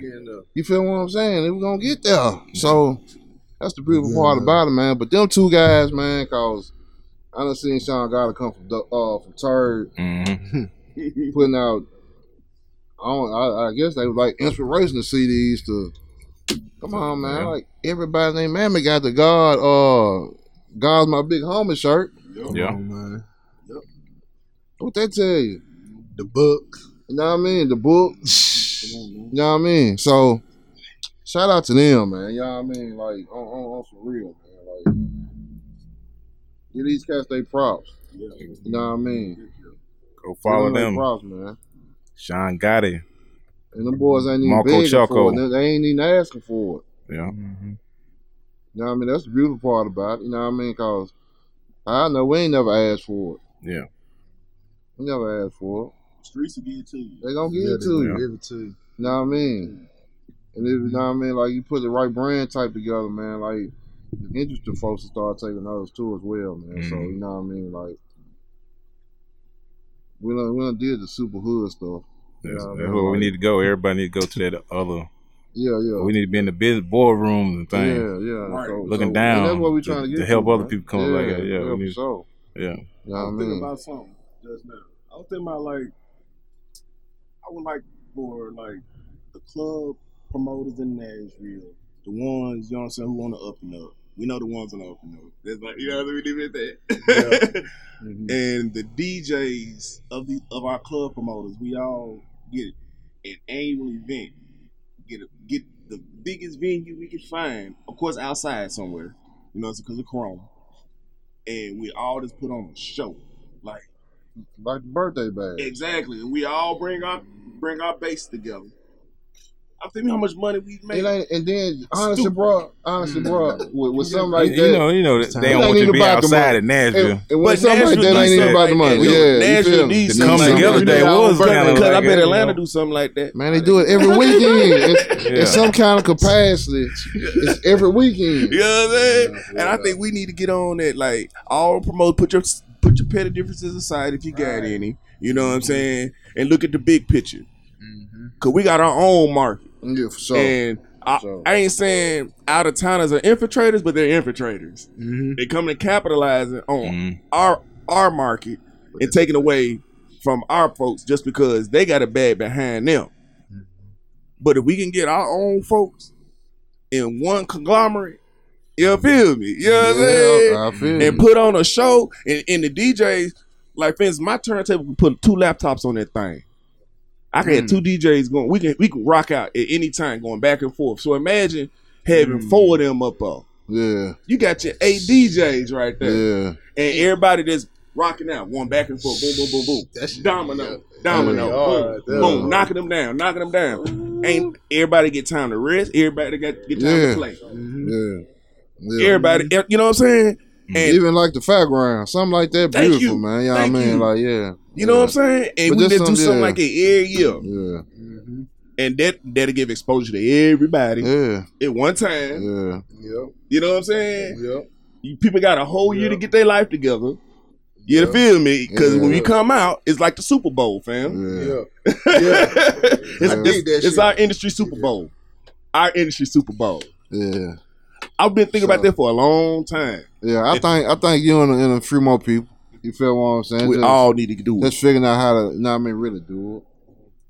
S4: You feel what I'm saying? And we gonna get there. So that's the beautiful part about it, man. But them two guys, man, cause I done seen Sean Gotta come from the- uh from third
S3: hmm
S4: putting out. I, don't, I, I guess they was like inspirational CDs to. Come on, man!
S3: Yeah.
S4: Like everybody named Mammy got the God. Uh, God's my big homie shirt.
S3: Yeah.
S6: Come on, man.
S4: What that tell you?
S6: The book.
S4: You know what I mean? The book. You know what I mean? So, shout out to them, man. You know what I mean? Like on, on, on some real, man. Like, give these cats they props. You know what I mean?
S3: Go follow them.
S4: props, man.
S3: Sean Gotti.
S4: And them boys ain't even
S3: Marco
S4: begging
S3: Choco.
S4: for it. They ain't even asking for it.
S3: Yeah.
S4: You know what I mean? That's the beautiful part about it. You know what I mean? Cause I know we ain't never asked for it.
S3: Yeah.
S4: We never asked for it.
S5: Streets will get it to you.
S4: They gonna give
S6: Yeah,
S4: it to
S6: they
S4: you.
S6: Give it to you.
S4: You know what I mean? And if, you know what I mean? Like you put the right brand type together, man. Like interesting folks to start taking others too as well, man. So
S3: Mhm.
S4: you know what I mean? Like we done we done did the super hood stuff.
S3: That's,
S4: Yeah,
S3: that's
S4: man,
S3: where we need to go. Everybody need to go to that other.
S4: Yeah, yeah.
S3: We need to be in the business boardrooms and
S4: yeah,
S3: things.
S4: yeah.
S5: Right.
S4: So,
S3: Looking
S4: so-
S3: down
S4: and that's what we're
S3: to-
S4: trying to get
S3: to help
S4: to,
S3: other
S4: man.
S3: people come up like that. Yeah, we need-
S4: sure.
S3: Yeah.
S4: You know
S5: I
S4: what I
S5: was thinking about something just now. I was thinking about like I would like for like the club promoters in Nashville, the ones you know what I'm saying who want to up and up. We know the ones on the and up. That's like you know what I mean. We did that.
S4: Mhm.
S5: and the DJs of the of our club promoters, we all get an annual event. Get a, get the biggest venue we can find, of course, outside somewhere. You know, because of Corona, and we all just put on a show, like
S4: Like the birthday bag.
S5: exactly. And we all bring our bring our base together. I think how much money we
S4: It
S5: made.
S4: ain't, and then honestly,
S5: Stupid.
S4: bro, honestly, mm. bro, with, with something like that,
S3: you know, you know, they don't want you to be outside
S4: money.
S3: of Nashville.
S4: and, and
S5: But
S4: something like that ain't
S5: needs
S4: even about the money.
S5: like.
S4: Yeah, you
S5: Nashville
S4: feel me?
S5: needs
S3: The come
S5: like
S3: together
S5: that.
S3: day was
S5: because
S3: kinda
S5: I bet Atlanta
S3: you know.
S5: do something like that.
S4: Man, they do it every weekend. It's,
S3: Yeah.
S4: in some kind of capacity. It's every weekend.
S5: You know what I'm saying? And I think we need to get on that. Like all promote, put your put your petty differences aside if you got any. You know what I'm saying? And look at the big picture. Mm-hmm. Cause we got our own market,
S4: Yeah, for sure.
S5: and I,
S4: So-
S5: I ain't saying out of towners are infiltrators, but they're infiltrators. They come to capitalizing on
S3: Mhm.
S5: our our market and taking away from our folks just because they got a bag behind them. But if we can get our own folks in one conglomerate, you feel me? You know what I'm saying?
S4: Yeah, I feel
S5: and put on a show and, and the DJs, like for instance, my turntable can put two laptops on that thing. I can have two mm. DJs going. We can we can rock out at any time going back and forth. So imagine having mm. four of them up up.
S4: Yeah,
S5: You got your eight DJs right there
S4: yeah.
S5: and everybody just rocking out, going back and forth, boom, boom, boom, boom,
S6: That shit-
S5: domino, domino,
S4: Yeah.
S5: boom,
S6: yeah.
S5: boom, knocking them down, knocking them down. Ain't everybody get time to rest? Everybody got get time
S4: Yeah.
S5: to play. Mm-hmm.
S4: Yeah. yeah.
S5: Everybody, you know what I'm saying? And
S4: Even like the fairground, something like that,
S5: Thank
S4: beautiful,
S5: you.
S4: man. Yeah,
S5: Thank
S4: I mean?
S5: you.
S4: Like, yeah.
S5: you know what I'm saying? And
S4: But
S5: we
S4: this
S5: just do
S4: some-
S5: something
S4: yeah.
S5: like that every year,
S4: Yeah, mm-hmm.
S5: and that that'll give exposure to everybody
S4: yeah,
S5: at one time.
S4: yeah.
S6: Yep.
S5: You know what I'm saying?
S6: Yep.
S5: You, people got a whole year
S6: Yeah.
S5: to get their life together. You
S4: Yeah.
S5: feel me? Because when
S4: Yeah.
S5: you come out, it's like the Super Bowl, fam.
S4: Yeah.
S6: Yeah.
S5: it's,
S4: I
S5: it's-
S6: dig that
S5: it's
S6: shit.
S5: our industry Super Bowl. Our industry Super Bowl.
S4: Yeah.
S5: I've been thinking
S4: So-
S5: about that for a long time.
S4: Yeah. I think I think you and, and a few more people. You feel what I'm saying?
S5: We
S4: just,
S5: all need to do it.
S4: just figuring out how to, you know what I mean, really do it.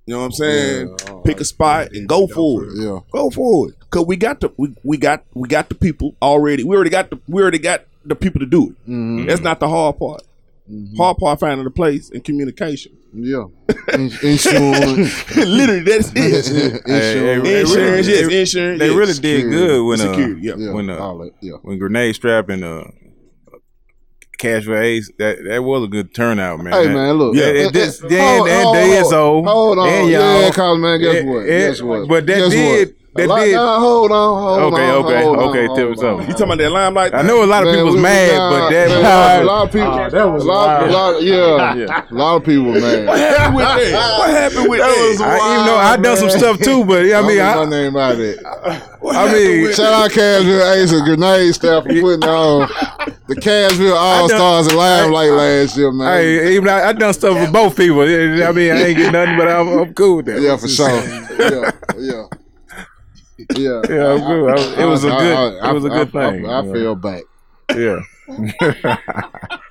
S5: You know what I'm saying?
S4: Yeah.
S5: Pick a spot and go for
S4: it.
S5: it.
S4: Yeah.
S5: Go for it. Cause we got the we, we got we got the people already. We already got the we already got the people to do it.
S4: Mm-hmm.
S5: That's not the hard part. Hard part finding the place and communication.
S4: Yeah. In- insurance.
S5: Literally, that's it.
S4: insurance.
S3: Hey, hey, hey,
S5: insurance,
S3: really-
S5: yes,
S3: they-
S5: insurance.
S3: They
S5: yes.
S3: really did
S4: Security.
S3: good when uh,
S5: Security, yeah.
S4: Yeah.
S3: when uh.
S4: Yeah.
S3: when grenade strap and uh cash for ace that that was a good turnout man
S4: Hey
S3: That-
S4: man, look.
S3: yeah it, this then
S4: hold-
S3: and
S4: hold-
S3: days old
S4: Hold on,
S3: and y'all
S4: yeah, cause man, guess
S3: Yeah,
S4: what?
S3: yeah,
S4: guess what?
S3: but that
S4: Guess
S3: did-
S4: what?
S3: That
S4: lot-
S3: did-
S4: Nah, hold on, hold
S3: Okay,
S4: on,
S3: okay,
S4: hold
S3: okay,
S4: on,
S3: tell me something.
S5: You talking about that limelight?
S3: I know a lot of
S4: Man,
S3: people was
S4: we-
S3: mad
S4: nah,
S3: but that
S4: man,
S3: was
S4: a lot of people.
S6: Ah, that was
S4: a lot,
S6: wild.
S4: a lot, yeah,
S3: Yeah.
S4: a lot of people
S5: What
S4: mad.
S5: happened with that? What happened with that?
S3: I, even though I done some stuff too but yeah, I mean
S4: Don't
S3: I,
S4: get my name out of it.
S3: I mean,
S4: Shout out Cashville Ace and Grenade Staff for putting on the Cashville All Stars and Limelight last year, man.
S3: Hey, even I, I done stuff with both people. I mean, I ain't get nothing, but I'm, I'm cool with that.
S4: yeah, for sure. yeah, yeah. Yeah,
S3: Yeah, I'm good. I- it was a
S4: I-
S3: good-
S4: I-
S3: it was a
S4: I-
S3: good
S4: I-
S3: thing.
S4: I, fell back.
S3: Yeah,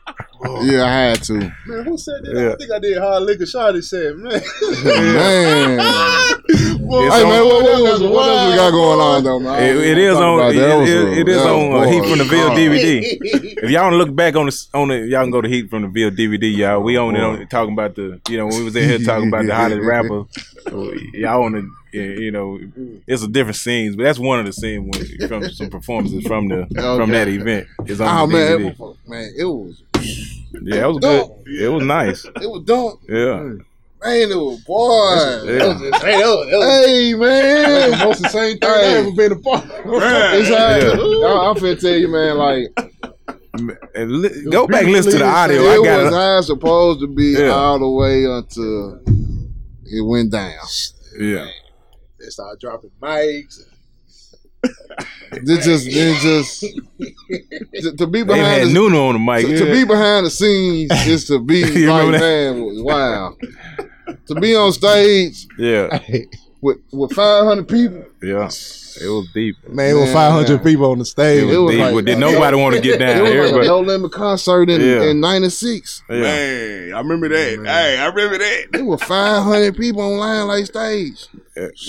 S4: Yeah, I had to.
S6: Man, who said that?
S3: Yeah.
S6: I think I did hard liquor. Shawty said, man.
S4: Man.
S6: Boy,
S3: It's
S4: Hey
S3: on-
S4: man, what, what,
S6: that
S4: what, what else we got going on though, man?
S3: it, it is on. It,
S4: that. That was
S3: it- it is on uh, Heat from the Ville. DVD. If y'all want to look back on the on the, y'all can go to Heat from the Ville DVD. Y'all, we on it on talking about the you know when we was in here talking about the hottest rapper. Y'all on the you know it's a different scenes, but that's one of the scenes when, from some performances from the from that event. Is on
S4: Oh
S3: the
S4: man,
S3: DVD.
S4: it was, man, it was
S3: Yeah, it was good. It was nice.
S4: it was dumb.
S3: Yeah.
S4: Man, it was boy.
S3: Yeah.
S6: hey, that was, that was
S4: Hey man,
S6: the most insane thing I
S4: Hey.
S6: ever been a part of.
S4: it's like, I, I'm finna tell you, man, like
S3: And li- Go back and listen to the audio.
S4: it
S3: I got
S4: was
S3: it.
S4: not supposed to be
S3: Yeah.
S4: all the way until it went down.
S3: Yeah.
S6: They started dropping mics.
S4: This just, it just to, be
S3: They had
S4: the,
S3: Nuno on the mic.
S4: to, to be behind the scenes is to be like man, wow. to be on stage
S3: Yeah,
S4: with with 500 people.
S3: Yeah. It was deep.
S6: Man, it was 500
S4: man.
S6: people on the stage.
S3: It was,
S4: It was
S3: deep.
S4: like-
S3: but did nobody want to get down?
S4: It was like a
S3: Everybody-
S4: no limit concert in,
S3: Yeah.
S4: in '96.
S3: yeah.
S5: Man, I remember that. Hey, I remember that.
S4: There were 500 people on Lion Lake stage.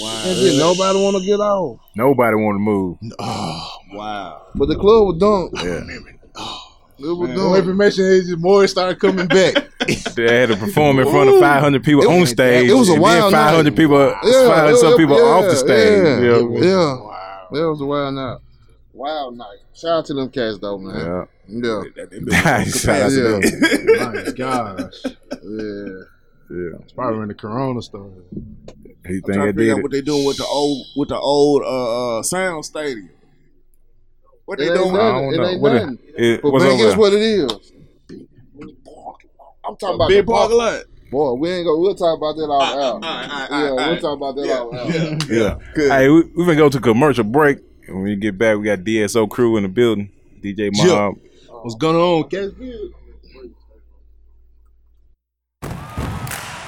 S5: Wow.
S4: Did nobody want to get off.
S3: Nobody want to move.
S5: Oh, wow.
S4: But the club was done.
S3: Yeah.
S4: It oh. Was
S5: Man.
S6: No
S4: done.
S6: information is more started coming back.
S3: They had to perform in front of 500 people
S4: It
S3: on stage.
S4: it was a wild
S3: then 500
S4: night.
S3: people,
S4: Yeah,
S3: 500
S4: it-
S3: some people
S4: yeah,
S3: off the stage.
S4: yeah.
S3: Yeah.
S4: It was- Yeah. That was a wild night. Wild night. Shout out to them cats though, man.
S3: Yeah.
S4: Yeah.
S3: Shout out to them.
S6: My gosh.
S4: Yeah.
S3: Yeah.
S6: It's probably in the Corona store.
S3: He
S5: I'm
S3: think
S5: trying
S3: I
S5: to figure
S3: did
S5: out
S3: it.
S5: what they doing with the old with the old uh, uh sound stadium. What they
S4: It ain't
S5: doing?
S3: I
S4: nothing.
S3: don't
S4: It
S3: know.
S4: ain't
S3: What
S4: nothing.
S3: it, it,
S4: But
S3: what's
S4: man,
S3: over
S4: guess what it is? I'm talking about
S5: Big
S4: park.
S5: parking lot.
S4: Boy, we ain't go. We'll talk about that all out.
S5: All right, all right,
S4: ah,
S5: ah, Yeah, ah,
S4: we'll talk about that all out.
S3: Yeah.
S5: Good.
S3: Hey, we, we're going to go to commercial break. And when we get back, we got DSO crew in the building. DJ Mob.
S6: What's going on? Catch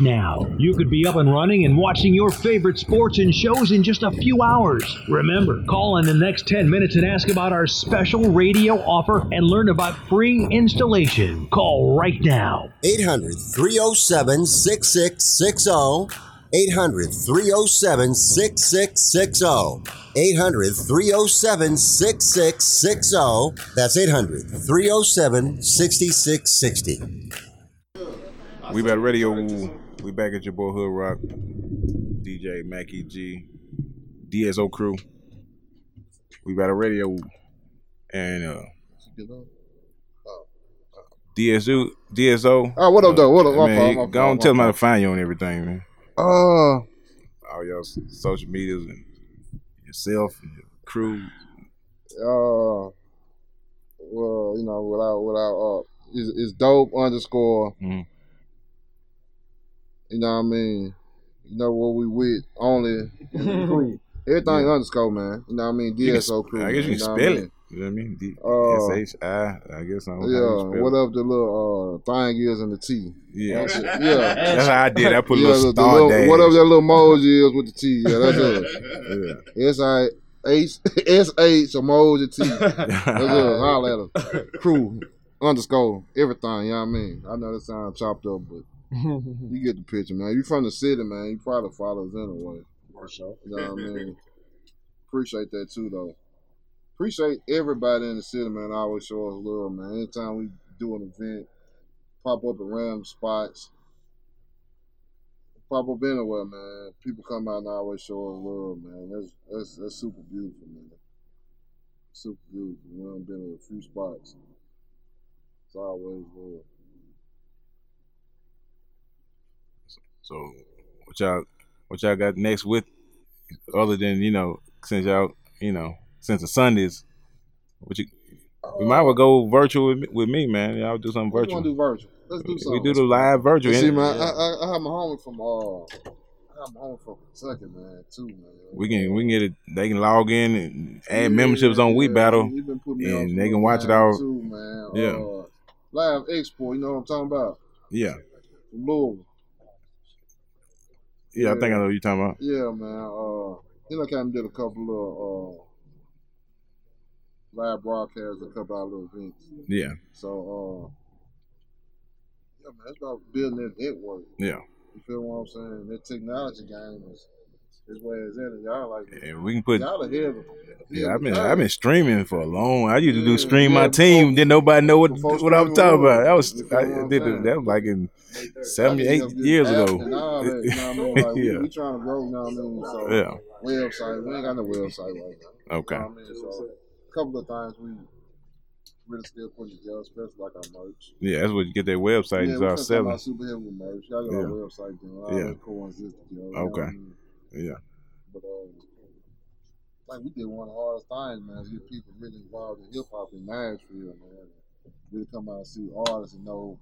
S7: now. You could be up and running and watching your favorite sports and shows in just a few hours. Remember, call in the next 10 minutes and ask about our special radio offer and learn about free installation. Call right now.
S8: 800 307 6660. 800 307 6660. 800 307 6660. That's 800 307 6660.
S3: We back radio. We back at your boy Hood Rock, DJ Mackie G, DSO crew. We back at radio, and uh, DSU, DSO.
S4: Oh, what up, though? What up? My
S3: Man,
S4: fault,
S3: you-
S4: my
S3: go
S4: fault, my
S3: tell them how to find you on everything, man.
S4: Uh,
S3: All your social medias and yourself and your crew.
S4: uh, well, you know, without without uh, it's, it's dope underscore.
S3: Mhm.
S4: You know what I mean? You know what we with only crew. Everything underscore, man. You know what I mean?
S3: You can
S4: DSO crew.
S3: I guess you can
S4: know
S3: spell
S4: I mean?
S3: it. You know what I mean? D-
S4: Uh,
S3: S H I. I guess I don't know
S4: Yeah,
S3: you spell
S4: whatever the little uh thing is in the T.
S3: Yeah,
S4: That's it. Yeah.
S3: that's how I did. I put a
S4: yeah,
S3: little
S4: the- the
S3: star
S4: little-
S3: dash.
S4: whatever that little emoji is with the T. Yeah, that's it.
S3: Yeah.
S4: S I H S H emoji T. That's it. Holla at us. Crew underscore everything. You know what I mean? I know that sounds chopped up, but you get the picture, man. You from the city, man. You probably follow us anyway. For sure. You know what I mean? Appreciate that too, though. Appreciate everybody in the city, man. I Always show us love, man. Anytime we do an event, pop up in random spots, pop up anywhere, man. People come out and always show us love, man. That's that's that's super beautiful, man. Super beautiful. We done been in a few spots. It's always love.
S3: So what y'all what y'all got next with other than, you know, since y'all you know, since the Sundays, what you we might well go virtual with me, with me man. Y'all do something
S4: What you
S3: virtual.
S4: want to do virtual? Let's do something.
S3: we do the live virtual.
S4: See,
S3: and-
S4: man, I, I, I have my homie from uh, I have my homie from Kentucky, man, too, man.
S3: we can we can get it. They can log in and add memberships on We Battle,
S4: he been putting me on
S3: and they can watch it
S4: things,
S3: all.
S4: too, man.
S3: Yeah.
S4: Uh, live export, you know what I'm talking about?
S3: Yeah,
S4: From Louisville.
S3: Yeah. I think I know what you're talking about.
S4: Yeah, man. Uh, then I kind of did a couple of uh, live broadcasts, a couple of little events.
S3: Yeah,
S4: So, uh, yeah, man, it's about building that network.
S3: yeah.
S4: You feel what I'm saying? That technology game is is where it's at, and y'all like
S3: And we can put.
S4: y'all of
S3: Yeah, I've been I've been streaming for a long. I used to do stream my team. Didn't nobody know what what I
S4: was
S3: talking about. That was I did that was like in seven eight years ago.
S4: And you know what I mean? Like, we,
S3: Yeah.
S4: we trying to grow, now. I mean? So,
S3: Yeah.
S4: website, we ain't got no website right now.
S3: Okay.
S4: You know what I mean? So, a couple of times we really still putting together, especially like our merch.
S3: Yeah, that's what you get that website.
S4: yeah, we
S3: start selling.
S4: out super heavy with merch. Y'all got our
S3: Yeah.
S4: website. All
S3: Yeah.
S4: that coexist together. you know
S3: Okay. Yeah.
S4: But uh, like we did one of the hardest things, man, is get people really involved in hip hop in Nashville, man. Really come out and see artists and know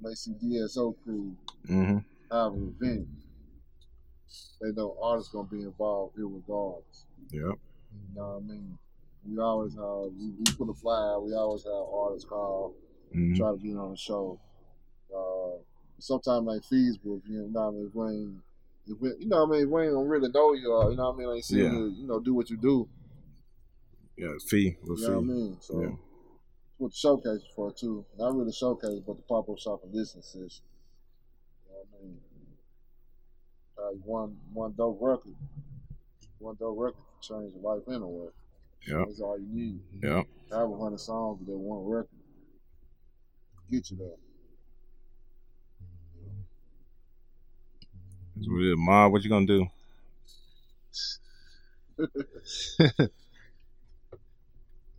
S4: when they see DSO crew
S3: Mm-hmm.
S4: have an event, they know artists gonna be involved irregardless.
S3: Yep.
S4: You know what I mean? We always have we, we put a flyer, we always have artists call,
S3: Mhm.
S4: try to get on the show. Uh sometimes like if you know what I mean, if we ain't you know what I mean, we ain't gonna really know you or you know what I mean, like see
S3: Yeah.
S4: you, you know, do what you do.
S3: Yeah, fee. With
S4: You know what I mean? So
S3: Yeah.
S4: what the showcase is for too. Not really showcase, but the pop up shop and session. You know what I mean? Uh, one one dope record. One dope record can change your life anyway.
S3: Yeah.
S4: That's all you need.
S3: Yep.
S4: Have a hundred songs, but that one record get you there.
S3: That's what. Ma, what you gonna do?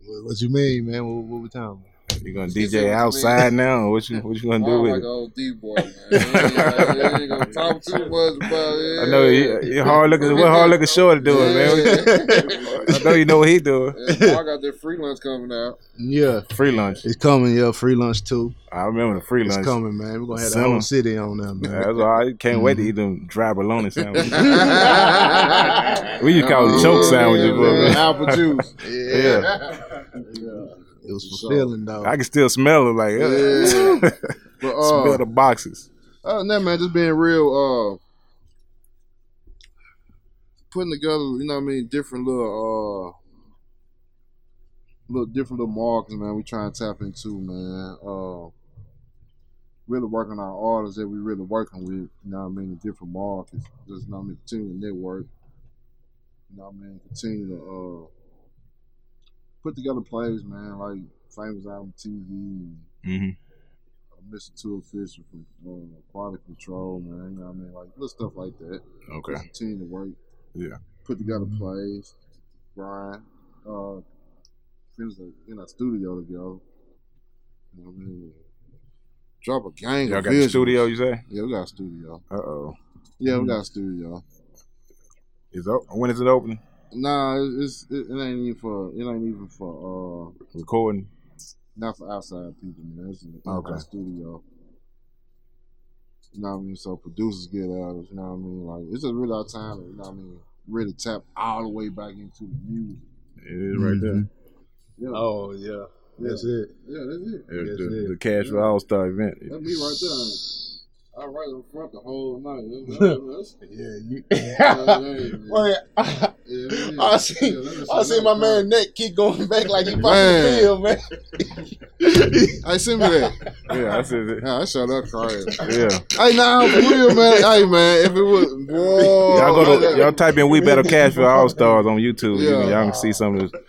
S6: What, what you mean, man? What, what we talking about?
S3: You gonna DJ
S4: what you
S3: outside now, what you what you gonna do
S4: I'm
S3: with
S4: like
S3: it?
S4: old D boy, man. I ain't, I ain't gonna talk too much about it.
S3: I know he, he hard looking. What hard looking short to doing, man? I know you know what he doing.
S4: Yeah, I got that free lunch coming out.
S6: Yeah,
S3: Free lunch.
S6: it's coming. Yeah, free lunch too.
S3: I remember the free
S6: It's
S3: lunch.
S6: coming, man. We're gonna have the whole city on there, man.
S3: Yeah, that's all. I can't wait to
S4: Mm-hmm.
S3: eat them dry bologna sandwiches. we used to call them choke sandwiches, bro.
S4: man.
S3: man.
S4: Apple juice.
S3: Yeah.
S4: yeah.
S6: It was
S4: For
S6: fulfilling, though.
S3: I can still smell it. Like,
S4: Yeah. But uh,
S3: smell the boxes.
S4: Oh than that, man, just being real, uh, putting together, you know what I mean, different little, uh, little different little markets, man. We try and tap into, man. Uh, really working on our artists that we really working with, you know what I mean, in different markets. Just, you know what I mean, continue to network. You know what I mean, continue to, uh, put together plays, man, like famous out on TV.
S3: hmm
S4: Mr. Two Official from uh, Quality Control, man. You know what I mean? Like little stuff like that.
S3: Okay.
S4: Just continue to work.
S3: Yeah.
S4: Put together plays. Brian. Uh finish in a studio together. You know what I mean? Drop a gang
S3: Y'all
S4: of
S3: got
S4: visuals.
S3: studio, you say?
S4: Yeah, we got a studio.
S3: Uh oh.
S4: Yeah, we got a studio.
S3: Is it, when is it opening?
S4: Nah, it's, it's it, it ain't even for it ain't even for uh
S3: Recording.
S4: not for outside people, man. It's in
S3: Okay.
S4: the studio. You know what I mean? So producers get out, of it, you know what I mean? Like it's just really our time, you know what I mean? Really tap all the way back into the music.
S3: It is right there.
S4: Yeah.
S6: Oh yeah, that's it.
S4: Yeah, that's it.
S3: Yeah,
S6: Yes,
S3: the,
S6: it.
S3: the Cash for All Star event.
S4: That's me right there. I right in front the whole night. That's, that's,
S6: Yeah, you.
S4: that's,
S6: Wait, I,
S4: yeah, yeah,
S6: I see.
S4: yeah, that's
S6: I see my man neck keep going back like he popping
S4: Man.
S6: the pill, man.
S4: Hey, send me that.
S3: Yeah, I said it.
S4: Yeah, I shut up crying.
S3: Yeah.
S4: Hey, now nah, for real, man. Hey, man, if it was, boy,
S3: Y'all go to y'all type in "We Better Cash for All Stars" on YouTube. You
S4: Yeah.
S3: can- y'all can see some of the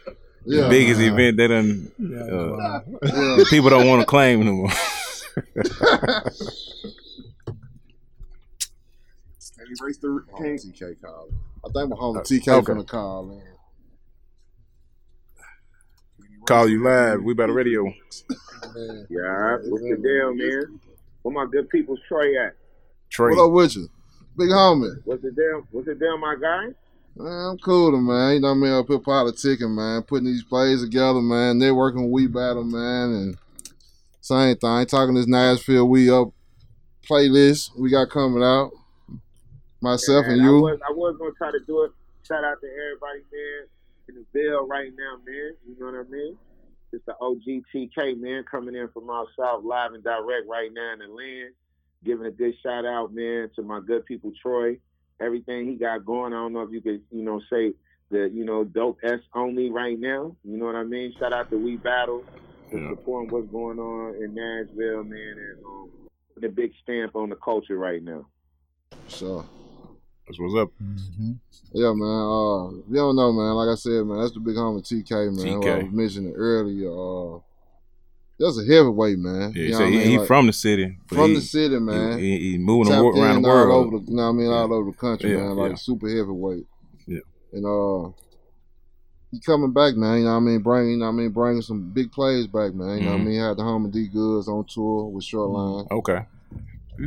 S4: yeah,
S3: biggest event they done. Uh,
S4: yeah.
S3: the people don't want to claim no more.
S5: Erase the
S4: Oh, TK call. I think my homie TK
S3: okay.
S4: from the call, man.
S3: Call you live. We Battle Radio.
S4: man.
S2: Yeah, what's the deal, man? Where my good people Trey at?
S3: Trey.
S4: What up with you? Big homie.
S2: What's the deal? What's the deal, my guy?
S4: Man, I'm cool, man. You know what I mean? Up here politicking, man. Putting these plays together, man. Networking with We Battle, man. And same thing. Talking this Nashville We Up playlist we got coming out. Myself and
S2: I
S4: you.
S2: was, I was gonna try to do it. Shout out to everybody, man, in the bill right now, man. You know what I mean? It's the OGTK, man, coming in from out south, live and direct right now in the land. Giving a good shout out, man, to my good people, Troy. Everything he got going. I don't know if you could, you know, say the, you know, dope S only right now. You know what I mean? Shout out to We Battle for
S3: Yeah.
S2: supporting what's going on in Nashville, man, and um, putting a big stamp on the culture right now.
S4: Sure.
S3: That's what's up.
S4: Yeah, man. Uh, if you don't know, man, like I said, man, that's the big homie TK, man. Who I
S3: TK.
S4: was mentioning earlier. Uh, that's a heavyweight, man.
S3: Yeah,
S4: You
S3: he
S4: know
S3: said
S4: what I
S3: he,
S4: mean?
S3: he
S4: Like,
S3: from the city.
S4: from
S3: he,
S4: the city, man.
S3: He, he, he moving
S4: tapped
S3: the, wor- around the
S4: all
S3: world.
S4: over the, you know what I mean, all over the country,
S3: Yeah,
S4: man. Like
S3: yeah.
S4: super heavyweight.
S3: Yeah.
S4: And uh, he coming back, man. You know what I mean? Bringing, you know I mean, bringing some big plays back, man. You know what I mean? He had the home of D Goods on tour with Shoreline.
S3: Okay.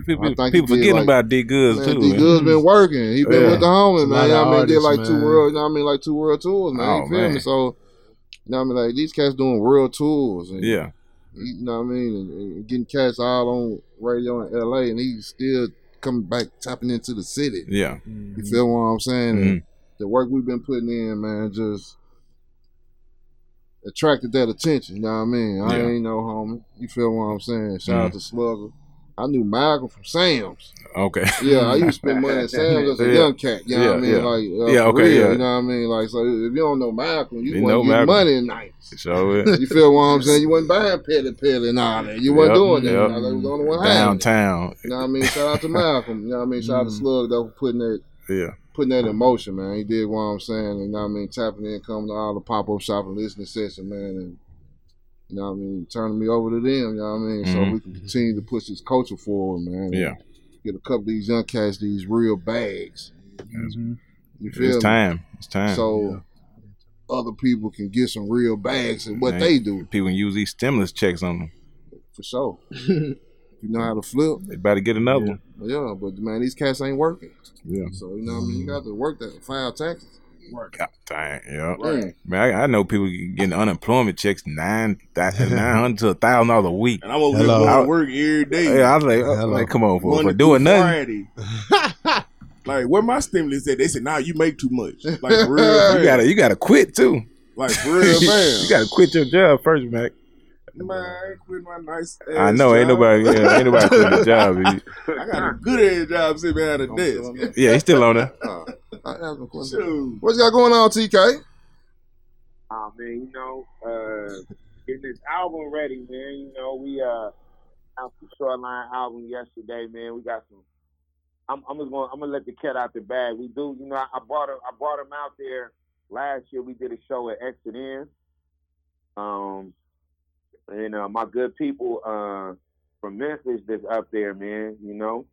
S3: People,
S4: I
S3: people forgetting
S4: like-
S3: about D Goods
S4: Man,
S3: too.
S4: D
S3: man.
S4: Goods been working. He been
S3: Yeah.
S4: with the homie, man. You know
S6: of
S4: what I mean? Did
S6: artists,
S4: like two world, you know what I mean? Like two world tours, man.
S3: Oh,
S4: you feel
S3: man.
S4: me? So, you know what I mean? Like these cats doing real tours. And,
S3: Yeah.
S4: You know what I mean? And, and getting cats all on radio in LA, and he's still coming back, tapping into the city.
S3: Yeah.
S4: You feel what I'm saying?
S3: Mhm.
S4: And the work we've been putting in, man, just attracted that attention. You know what I mean? I
S3: Yeah.
S4: ain't no homie. You feel what I'm saying? Shout
S3: Mm-hmm.
S4: out to Slugger. I knew Malcolm from Sam's.
S3: Okay.
S4: Yeah, I used to spend money at Sam's as a
S3: Yeah.
S4: young cat. You know what I mean?
S3: yeah.
S4: Like, uh,
S3: Yeah,
S4: for
S3: okay,
S4: real,
S3: yeah.
S4: You know what I mean? Like, so if you don't know Malcolm, you,
S3: You
S4: wasn't
S3: know
S4: getting
S3: Malcolm.
S4: money at night.
S3: So it.
S4: You feel what I'm saying? You wasn't buying petty petty and all that. You wasn't
S3: Yep,
S4: doing that.
S3: yep.
S4: You know, they was the only one having.
S3: Downtown.
S4: You know what I mean? Shout out to Malcolm. You know what I mean? Shout out to Slug though for putting that
S3: Yeah.
S4: putting that in motion, man. He did what I'm saying, and you know what I mean, tapping in, coming to all the pop up shop and listening session, man, and you know what I mean, turning me over to them, you know what I mean, so
S3: Mhm.
S4: we can continue to push this culture forward, man.
S3: Yeah.
S4: Get a couple of these young cats these real bags. You feel me?
S3: It's
S4: me?
S3: time. It's time.
S4: So other people can get some real bags and what
S3: Man,
S4: they do
S3: People can use these stimulus checks on them.
S4: for sure. you know how to flip,
S3: They better get another one.
S4: yeah. But man, these cats ain't working.
S3: Yeah.
S4: So you know what I mean. You got to work that file taxes.
S3: God dang. Yeah.
S4: Right.
S3: Man, I, I know people getting unemployment checks nine nine hundred to a thousand dollars a week.
S5: And I'm over
S6: Hello.
S5: here going to work every day.
S3: Yeah, I was like, uh,
S6: Hello.
S3: like come on, for,
S5: Monday
S3: for doing nothing.
S5: Like where my stimulus at? They said, "Nah, you make too much." Like real,
S3: You gotta, you gotta quit too.
S5: like real, man.
S3: you gotta quit your job first, Mac.
S5: Man, I ain't quit my nice.
S3: I
S5: ass
S3: know, ain't
S5: job.
S3: nobody, yeah, ain't nobody quitting a job.
S5: I got a good ass job sitting behind the desk.
S3: Yeah, he's still on there.
S4: Uh, I have no question.
S5: Shoot.
S4: What you got going on, TK?
S2: Oh man, you know, uh, getting this album ready, man. You know, we uh announced the Shoreline album yesterday, man. We got some. I'm, I'm just going. I'm gonna let the cat out the bag. We do, you know. I, I brought him. I brought him out there last year. We did a show at Exit In. Um, and uh, my good people uh from Memphis that's up there, man. You know,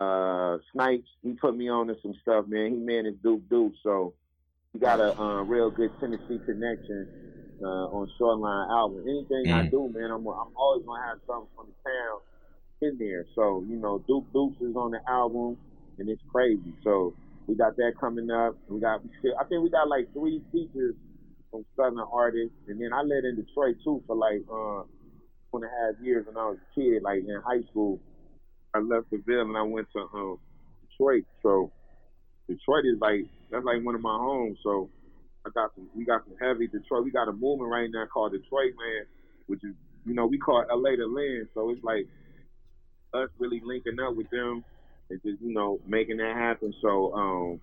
S2: uh Snipes. He put me on to some stuff, man. He man is Duke Duke, so we got a uh, real good Tennessee connection uh, on Shoreline album. Anything I
S3: Mm.
S2: do, man, I'm I'm always gonna have something from the town in there. So you know, Duke Dukes is on the album, and it's crazy. So we got that coming up. We got, I think we got like three features from Southern artists, and then I lived in Detroit too for like uh, two and a half years when I was a kid, like in high school. I left the Ville and I went to um, Detroit. So Detroit is like that's like one of my homes. So I got some we got some heavy Detroit. We got a movement right now called Detroit Man, which is you know, we call it LA the land. So it's like us really linking up with them and just, you know, making that happen. So um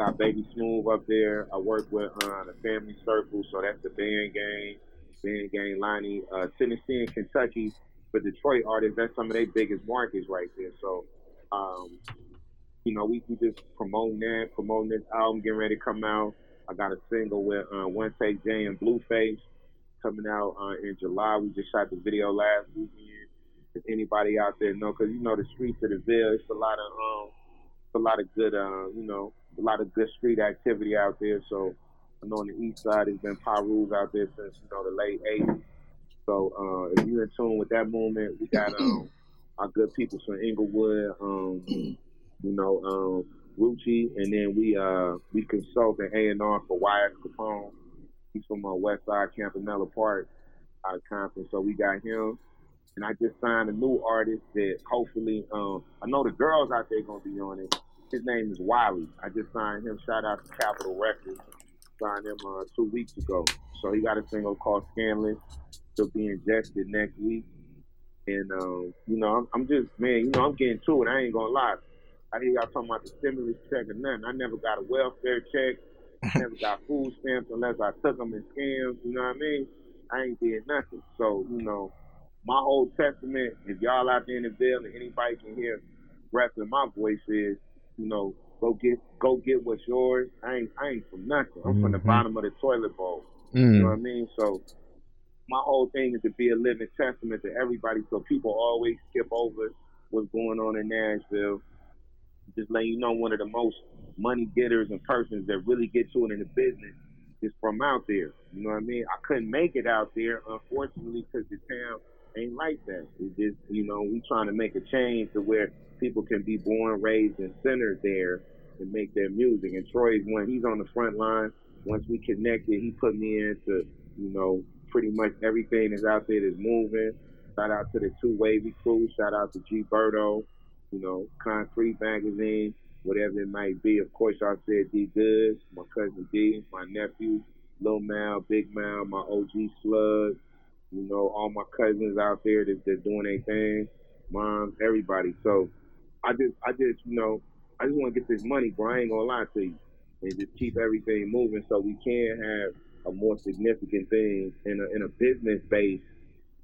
S2: got Baby Smooth up there. I work with uh the Family Circle, so that's the band gang, band gang Lonnie, uh Tennessee and Kentucky for Detroit artists, that's some of their biggest markets right there. So um you know, we, we just promoting that, promoting this album, getting ready to come out. I got a single with uh, One Take J and Blueface coming out uh, in July. We just shot the video last weekend. If anybody out there know, because you know the streets of the Ville, it's a lot of um, it's a lot of good, uh, you know, a lot of good street activity out there. So I know on the east side, there's been Pirus out there since you know the late '80s. So uh, if you're in tune with that movement, we got um, our good people from Inglewood, um, you know, um, Rucci, and then we uh, we consult an A and R for Wyatt Capone. He's from uh, West Side Campanella Park of Compton. So we got him. And I just signed a new artist that hopefully, um, I know the girls out there gonna be on it. His name is Wiley. I just signed him. Shout out to Capitol Records. Signed him uh, two weeks ago. So he got a single called Scanless. He'll be ingested next week. And um, you know, I'm, I'm just man, you know, I'm getting to it. I ain't gonna lie. I hear y'all talking about the stimulus check or nothing. I never got a welfare check. never got food stamps unless I took them in scams. You know what I mean? I ain't did nothing. So you know, my whole testament, if y'all out there in the and anybody can hear rapping my voice is, you know, go get go get what's yours. I ain't I ain't from nothing. I'm from the
S6: Mhm.
S2: bottom of the toilet bowl. You
S6: Mm.
S2: know what I mean? So my whole thing is to be a living testament to everybody so people always skip over what's going on in Nashville. Just letting you know one of the most money getters and persons that really get to it in the business is from out there. You know what I mean? I couldn't make it out there, unfortunately, because the town ain't like that. It's just, you know, we trying to make a change to where people can be born, raised, and centered there and make their music. And Troy's one, he's on the front line. Once we connected, he put me into, you know, pretty much everything that's out there that's moving. Shout out to the two wavy crew. Shout out to G Birdo, you know, Concrete Magazine, whatever it might be. Of course, I said D Goods, my cousin D, my nephew, Lil Mal, Big Mal, my OG Slug, you know, all my cousins out there that, that doing their thing, moms, everybody. So I just, I just, you know, I just want to get this money, bro. I ain't gonna lie to you, and just keep everything moving so we can have a more significant thing in a in a business base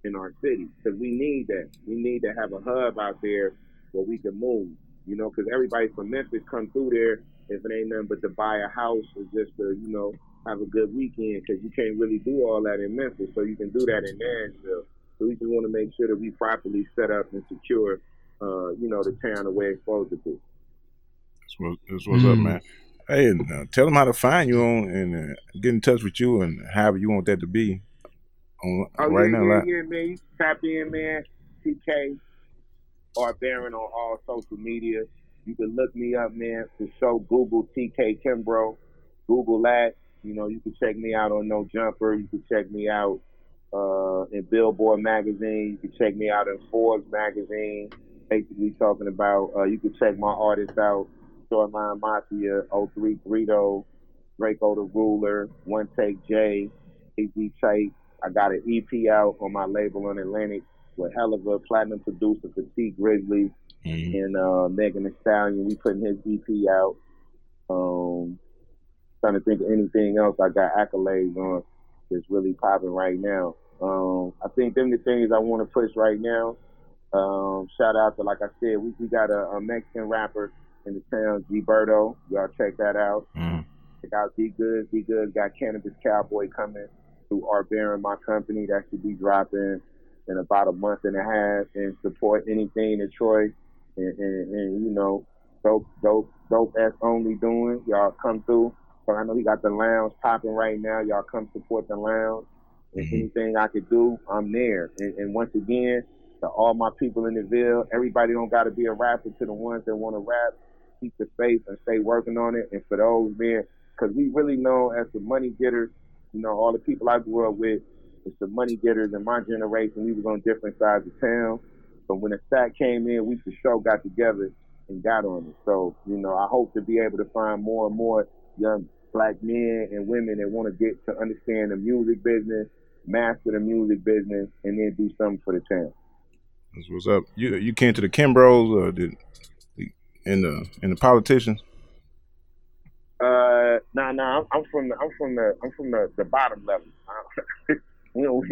S2: in our city because we need that. We need to have a hub out there where we can move. You know, because everybody from Memphis come through there if it ain't nothing but to buy a house or just to you know have a good weekend because you can't really do all that in Memphis, so you can do that in Nashville. So we just want to make sure that we properly set up and secure, uh, you know, the town the way it's supposed to be.
S3: That's, what, that's what's up, man. Hey, and, uh, tell them how to find you on and uh, get in touch with you and however you want that to be. On
S2: Oh
S3: right
S2: yeah,
S3: now,
S2: yeah,
S3: like-
S2: yeah, man. You can tap in, man. TK or Baron on all social media. You can look me up, man. For show Google TK Kimbrough. Google that. You know, you can check me out on No Jumper. You can check me out uh, in Billboard magazine. You can check me out in Forbes magazine. Basically talking about. Uh, you can check my artists out. Shoreline Mafia, 03 Greedo, Drakeo the Ruler, One Take J, AZ Tape. I got an EP out on my label on Atlantic with hell of a platinum producer for T Grizzly and uh, Megan Thee Stallion. We putting his EP out. Um, trying to think of anything else I got accolades on that's really popping right now. Um, I think them the things I want to push right now. Um, shout out to like I said, we, we got a, a Mexican rapper in the town, G Birdo. Y'all check that out. Check out D Goods. D Goods got Cannabis Cowboy coming through Art Baron, my company. That should be dropping in about a month and a half. And support anything that Troy and, and, and you know, dope, dope, dope S only doing. Y'all come through. So I know he got the lounge popping right now. Y'all come support the lounge. And anything I could do, I'm there. And, and once again, to all my people in the Ville, everybody don't got to be a rapper. To the ones that want to rap, keep the faith and stay working on it. And for those man, because we really know as the money getters, you know, all the people I grew up with, it's the money getters in my generation. We was on different sides of town. But when the sack came in, we for sure got together and got on it. So, you know, I hope to be able to find more and more young black men and women that want to get to understand the music business, master the music business, and then do something for the town.
S3: That's what's up. You you came to the Kimbroughs or did in the in the politicians?
S2: Uh, nah, nah. I'm, I'm from the, I'm from the, I'm from the, the bottom level. we don't,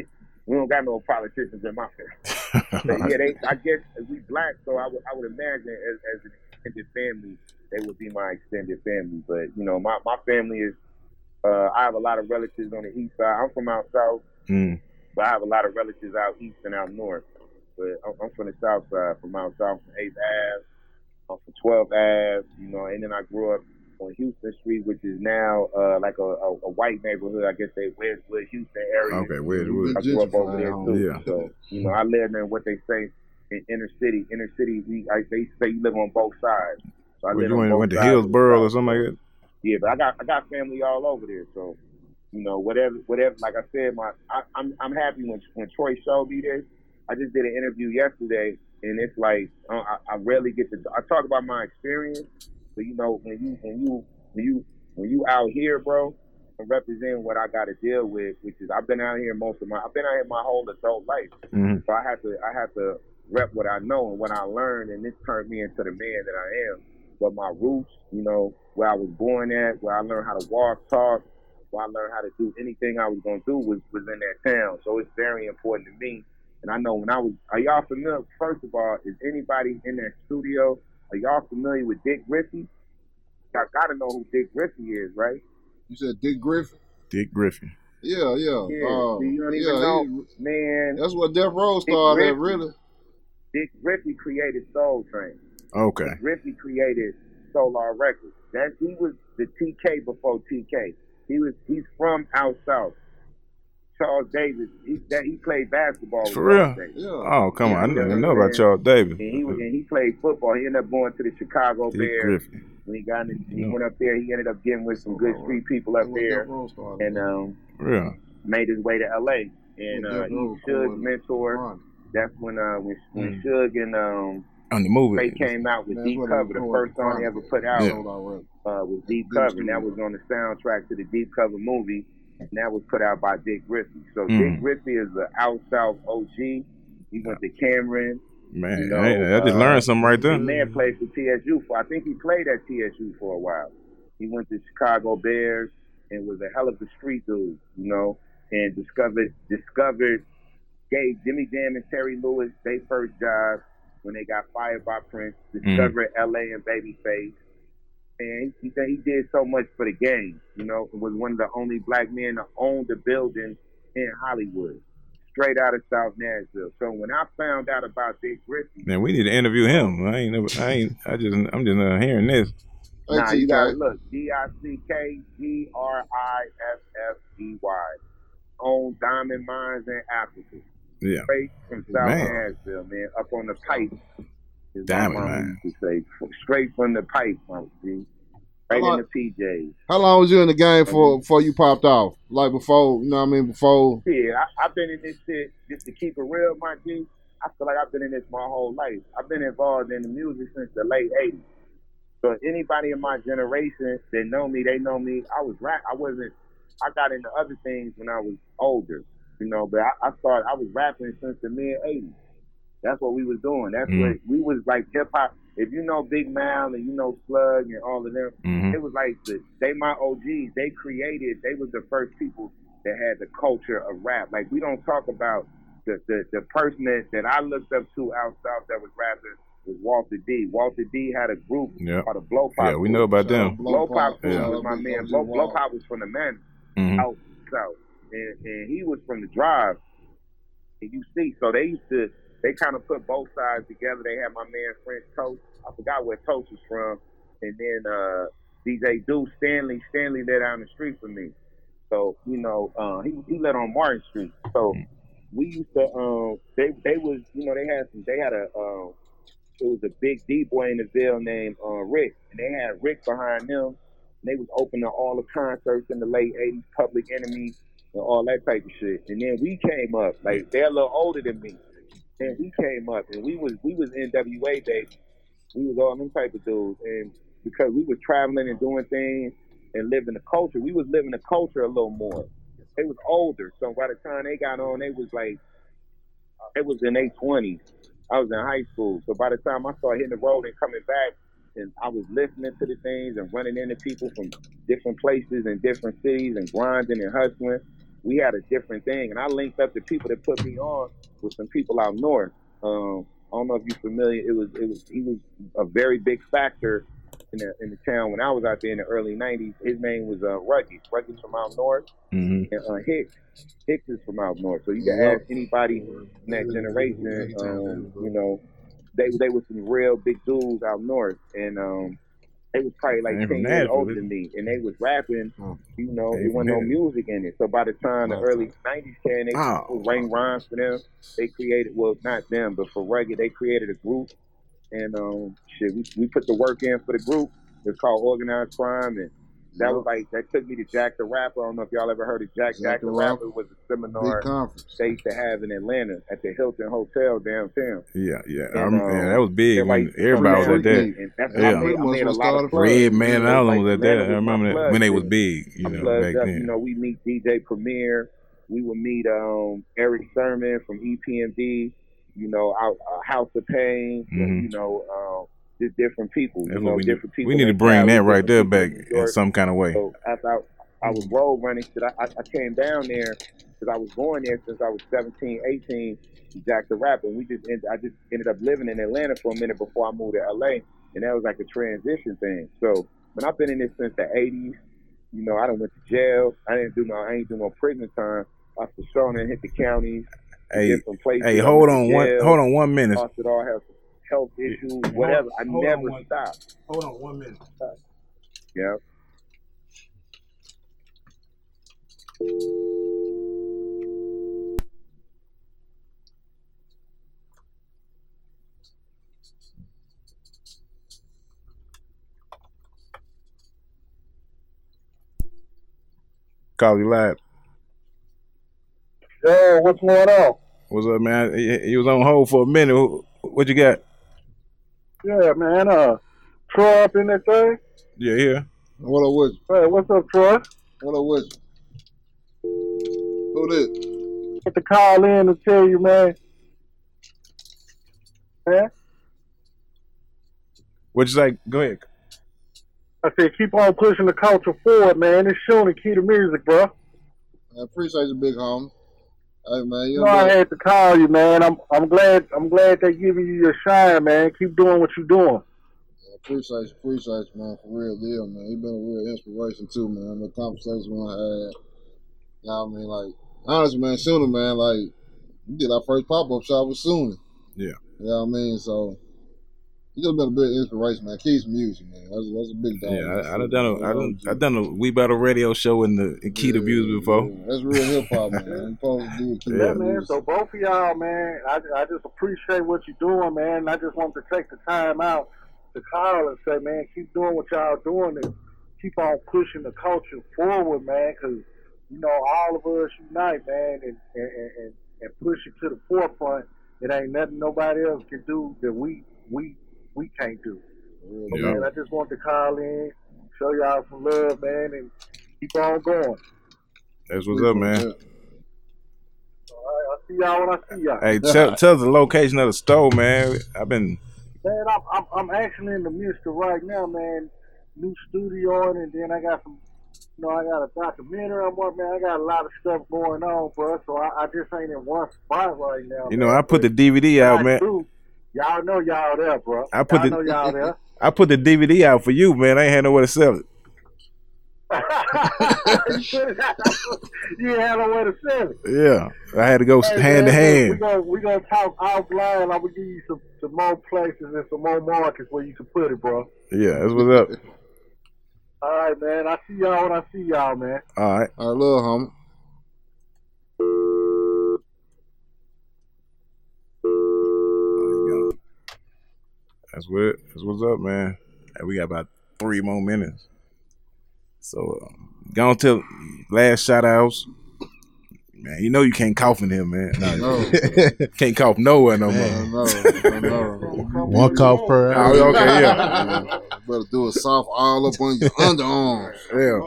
S2: we don't got no politicians in my family. But yeah, they, I guess we black, so I would, I would imagine as, as an extended family, they would be my extended family. But you know, my, my family is, uh, I have a lot of relatives on the east side. I'm from out south,
S3: Mm.
S2: but I have a lot of relatives out east and out north. But I'm, I'm from the south side, from out south, from 8th Ave, I'm from 12th Ave, you know, and then I grew up on Houston Street, which is now uh, like a, a, a white neighborhood. I guess they Wedgewood, Houston area.
S3: Okay, Wedgewood.
S2: I grew up over there too.
S3: Yeah.
S2: So you know, I live in what they say in inner city. Inner city, we I, they say you live on both sides. So I
S3: Well,
S2: live
S3: you
S2: on
S3: went,
S2: both
S3: went to
S2: sides of the
S3: Hillsboro or something like that?
S2: Yeah, but I got I got family all over there. So you know, whatever whatever. Like I said, my I, I'm I'm happy when when Troy showed me this. I just did an interview yesterday, and it's like uh, I, I rarely get to. I talk about my experience, but you know, when you when you when you when you out here, bro, and represent what I got to deal with, which is I've been out here most of my I've been out here my whole adult life.
S3: Mhm.
S2: So I have to I have to rep what I know and what I learned, and this turned me into the man that I am. But my roots, you know, where I was born at, where I learned how to walk, talk, where I learned how to do anything I was gonna do was was in that town. So it's very important to me. And I know when I was, are y'all familiar? First of all, is anybody in that studio? Are y'all familiar with Dick Griffey? Y'all gotta know who Dick Griffey is, right?
S4: You said Dick Griffin?
S3: Dick Griffin.
S4: Yeah, yeah.
S2: Yeah, see, you don't
S4: yeah,
S2: even know,
S4: he-
S2: man.
S4: that's what Death Row
S2: Dick
S4: started at,
S2: Griffey.
S4: really.
S2: Dick Griffey created Soul Train.
S3: Okay.
S2: Griffey created Solar Records. That he was the TK before TK. He was he's from out south. Charles Davis. He that he played basketball.
S3: For real?
S2: Charles Davis.
S3: Oh, come on. I didn't know about Charles Davis.
S2: And he was, and he played football. He ended up going to the Chicago
S3: Dick
S2: Bears.
S3: Griffin.
S2: When he got in, he
S3: Yeah.
S2: went up there. He ended up getting with some good street people up there, and um,
S3: Real.
S2: made his way to L.A. And uh, he Suge's mentor. That's when uh, when, when
S3: Mm.
S2: Suge and um,
S3: On the movie.
S2: they came out with Deep Cover. The first song they ever put out
S3: Yeah.
S2: uh, was Deep Cover, and that was on the soundtrack to the Deep Cover movie, and that was put out by Dick Griffey. So
S3: Mm.
S2: Dick Griffey is the out south OG. He went to Cameron.
S3: Man,
S2: You know,
S3: I, I just
S2: uh,
S3: learned something right there.
S2: The man played for TSU for. I think he played at TSU for a while. He went to Chicago Bears and was a hell of a street dude, you know, and discovered discovered gave Jimmy Jam and Terry Lewis their first job when they got fired by Prince. Discovered LA and Babyface. And he said he did so much for the game, you know, and was one of the only black men to own the building in Hollywood, straight out of South Nashville. So when I found out about Dick Griffey,
S3: Man, we need to interview him. I ain't never. I ain't. I just. I'm just uh, hearing this.
S2: Nah, you gotta look. D I C K G R I F F E Y. Own diamond mines in Africa.
S3: Yeah.
S2: Straight from South
S3: Man.
S2: Nashville, man. Up on the pipe. Is
S3: Diamond
S2: what my mama
S3: mine.
S2: used to say. Straight from the pipe, my G. Right
S4: How
S2: in the PJs.
S4: How long was you in the game
S2: Mm-hmm.
S4: for before you popped off? Like before, you know what I mean? Before
S2: Yeah, I, I've been in this shit just to keep it real, my G. I feel like I've been in this my whole life. I've been involved in the music since the late '80s. So anybody in my generation that know me, they know me. I was rap. I wasn't. I got into other things when I was older, you know. But I, I started. I was rapping since the mid '80s. That's what we was doing. That's
S3: Mm.
S2: what we was like hip hop. If you know Big Mal and you know Slug and all of them,
S3: Mhm.
S2: it was like the, they my OGs. They created. They was the first people that had the culture of rap. Like we don't talk about the the, the person that, that I looked up to out south that was rapping was Walter D. Walter D had a group
S3: Yeah.
S2: called the Blow Pop.
S3: Yeah, we know about them.
S2: Blow Pop Crew
S3: Yeah.
S2: was my man. Blow, Blow Pop was from the man
S3: Mhm.
S2: out south, and, and he was from the drive. And you see, so they used to they kind of put both sides together. They had my man French Toast. I forgot where Toast was from, and then uh, DJ Deuce Stanley. Stanley let down the street for me. So you know, uh, he he let on Martin Street. So we used to um they they was you know they had some they had a um it was a big D boy in the Ville named uh, Rick, and they had Rick behind them. And they was opening all the concerts in the late '80s, Public Enemy, and all that type of shit. And then we came up, like they're a little older than me. And we came up, and we was we was NWA baby. We was all them type of dudes, and because we was traveling and doing things and living the culture, we was living the culture a little more. They was older, so by the time they got on, they was like, it was in their twenties. I was in high school, so by the time I started hitting the road and coming back, and I was listening to the things and running into people from different places and different cities and grinding and hustling. We had a different thing, and I linked up the people that put me on with some people out north. Um, I don't know if you're familiar. It was it was he was a very big factor in the in the town when I was out there in the early '90s. His name was uh, Rugged. Rugged's from out north,
S3: Mhm.
S2: and uh, Hicks. Hicks is from out north. So you can
S4: Yep.
S2: ask anybody in that generation. Um, you know, they they were some real big dudes out north, and um, they was probably like ten years older than me, and they was rapping. You know, there wasn't no music in it. So by the time the early '90s came, they
S3: Oh.
S2: writing rhymes for them. They created well, not them, but for Rugged, they created a group, and um, shit, we, we put the work in for the group. It's called Organized Crime, and that was like that took me to Jack the Rapper. I don't know if y'all ever heard of Jack. Jack, the Rapper was a seminar
S4: big conference.
S2: they used to have in Atlanta at the Hilton Hotel downtown.
S3: Yeah, yeah.
S2: And, um,
S3: yeah, that was big when
S2: like-
S3: everybody was at that.
S2: And that's
S3: Yeah.
S2: I made, I made a lot of plugs.
S3: Redman and
S2: Like,
S3: all of was at that. I remember that when they was big, you
S2: I
S3: know, back
S2: up,
S3: then.
S2: You know, we meet DJ Premier. We would meet um, Erick Sermon from EPMD. You know, out uh, House of Pain.
S3: Mhm.
S2: You know, um, just different people.
S3: That's
S2: you know,
S3: we need.
S2: different people.
S3: We need to bring that right there back
S2: in New
S3: in
S2: York.
S3: some kind of way.
S2: So after I, I was road running, shit, I, I came down there because I was going there since I was 17, 18. to Jack the Rapper, and we just end, I just ended up living in Atlanta for a minute before I moved to LA, and that was like a transition thing. So but I've been in this since the 80s, you know, I don't went to jail. I didn't do no, I ain't do no prison time. I for sure done hit the counties,
S3: Hey, hey, hold on one, hold on one minute.
S2: Lost it all, have health issues, whatever. I
S3: hold on
S2: never
S3: one-
S2: stopped.
S3: Hold on one minute.
S2: Yeah.
S3: Call you live.
S9: Yo, what's going on?
S3: What's up, man? He, he was on hold for a minute. What you got?
S9: Yeah, man. Uh, Troy up in that thing.
S3: Yeah, yeah.
S4: What up with you?
S9: Hey, what's up, Troy?
S4: What up with you? Who this?
S9: Get to call in and tell you, man. Man,
S3: What you say? Go ahead.
S9: I said keep on pushing the culture forward, man. It's showing the key to music, bro.
S4: I appreciate you, big homie. Hey man, you
S9: You know I had to call you, man. I'm I'm glad I'm glad they giving you your shine, man. Keep doing what you're doing.
S4: I appreciate you, appreciate you, man, for real deal, man. You've been a real inspiration too, man. The conversation we had, you know what I mean? Like, honestly, man, Sooner, man, like, we did our first pop up shop with Sooner.
S3: Yeah.
S4: You know what I mean? So, you just been a big inspiration, man. Keep some music, man. That's, that's a big dog.
S3: Yeah, I, I done done a, I done, I done a We Battle radio show in the in Key to Views before.
S4: That's real hip hop, man. You supposed to do it. Keep
S9: Yeah, man.
S4: music.
S9: So both of y'all, man, I, I just appreciate what you're doing, man. I just want to take the time out to call and say, man, keep doing what y'all doing and keep on pushing the culture forward, man. Because you know, all of us unite, man, and and, and and push it to the forefront. It ain't nothing nobody else can do that we we we can't do.
S3: Yeah.
S9: man, I just want to call in, show y'all some love, man, and keep on going.
S3: That's what's up, man.
S9: All right, I'll see y'all when I see y'all.
S3: Hey, tell, tell the location of the store, man. I've been
S9: Man, I'm, I'm I'm actually in the midst of right now, man. New studio, and then I got some, you know, I got a documentary I'm working. Man, I got a lot of stuff going on, bro. So I, I just ain't in one spot right now.
S3: You know. I put the DVD
S9: I
S3: out, man.
S9: do. Y'all know y'all there, bro.
S3: I put
S9: y'all
S3: the-
S9: know y'all there.
S3: I put the DVD out for you, man. I ain't had nowhere to sell it.
S9: you ain't had no way to sell it.
S3: Yeah, I had to go
S9: Hey,
S3: hand to
S9: man, We
S3: hand.
S9: gonna we gonna talk offline. I'm gonna give you some, some more places and some more markets where you can put it, bro.
S3: Yeah, that's what's up.
S9: All right, man. I see y'all when I see y'all, man.
S3: All right.
S4: I love homie.
S3: That's what that's what's up, man. And we got about three more minutes. So uh, go on to last shout outs. Man, you know you can't cough in here, man.
S4: No.
S3: can't cough nowhere no
S4: I
S3: more.
S4: know, I know.
S6: One cough per hour.
S3: Oh, okay, yeah.
S4: Better do a soft all up on your underarms.
S3: Yeah.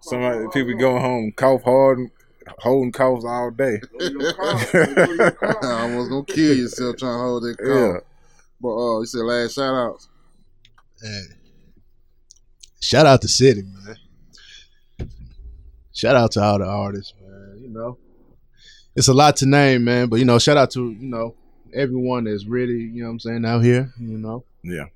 S3: Somebody people going home cough hard and holding coughs all day.
S4: I almost gonna kill yourself trying to hold that cough.
S3: Yeah.
S4: But uh, you said last shout outs.
S6: Hey. Shout out to City, man. Shout out to all the artists, man. You know, it's a lot to name, man. But you know, shout out to you know everyone that's really you know what I'm saying out here. You know,
S3: Yeah.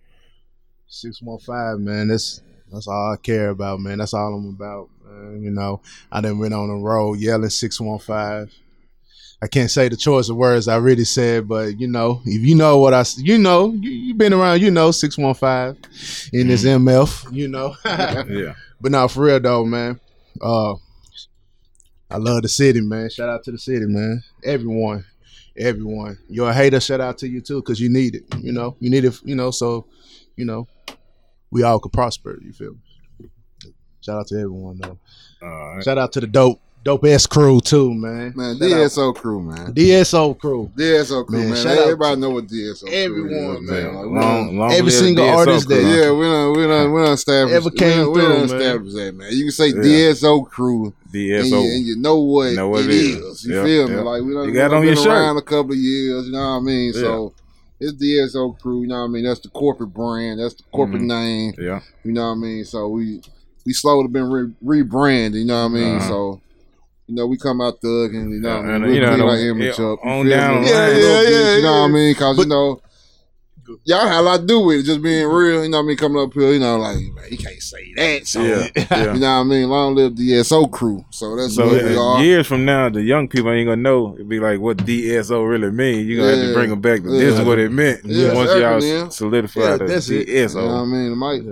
S6: six one five, man. That's that's all I care about, man. That's all I'm about, man. You know, I done went on the road yelling six one five. I can't say the choice of words I really said, but you know, if you know what I, you know, you, you been around, you know, six one five in this MF, you know.
S3: Yeah.
S6: But now for real though, man. Uh I love the city, man. Shout out to the city, man. Everyone. Everyone. You're a hater, shout out to you too, because you need it. You know, you need it, you know, so you know, we all could prosper, you feel me? Shout out to everyone though.
S3: All right.
S6: Shout out to the dope, dope S crew too, man.
S4: Man,
S6: Shout out-
S4: DSO crew, man.
S6: DSO crew.
S4: DSO crew,
S6: Man,
S4: man.
S6: shout out
S4: Everybody know what DSO crew
S6: everyone,
S4: is,
S6: man.
S4: Like, we
S3: Long,
S4: done-
S3: long
S6: Every single
S3: DSO
S6: artist
S3: crew.
S6: that-
S4: yeah, we don't, we don't, we don't establish.
S6: Ever came
S4: we don't,
S6: through,
S4: we don't
S6: man.
S4: that, man. You can say
S3: Yeah.
S4: DSO crew, and you,
S3: DSO.
S4: and you know what,
S3: Know what
S4: it
S3: it
S4: is.
S3: is.
S4: You
S3: Yep,
S4: feel me? Like we done,
S3: You got it
S4: done
S3: on your
S4: been
S3: shirt.
S4: around a couple of years. You know what I mean?
S3: Yeah.
S4: So it's DSO crew. You know what I mean? That's the corporate brand. That's the corporate
S3: Mhm.
S4: name.
S3: Yeah.
S4: You know what I mean? So we we slowly been re- rebranded. You know what I mean?
S3: Uh-huh.
S4: So. You know, we come out thug and you know,
S3: Yeah,
S4: what I
S3: and,
S4: mean,
S3: you
S4: we
S3: know,
S4: clean
S3: and
S4: our
S3: on-
S4: image
S3: yeah,
S4: up. You
S3: on down
S4: me?
S3: the line.
S4: A little
S6: Yeah,
S4: bit,
S6: yeah,
S4: You know what I mean? Cause you know, y'all had a lot to do with it, just being real. You know what I mean? Coming up here, you know, like man, you can't say that. So
S3: Yeah. yeah.
S4: you know what I mean? Long live DSO crew. So that's
S3: So
S4: what we
S3: uh,
S4: are.
S3: years from now, the young people ain't gonna know. It'd be like what DSO really mean. You are gonna have to bring them back to this is what it meant.
S4: Yeah,
S3: Once
S4: it's
S3: y'all
S4: acronym.
S3: solidify
S6: Yeah,
S3: the
S6: that's it.
S4: You know what I mean? It might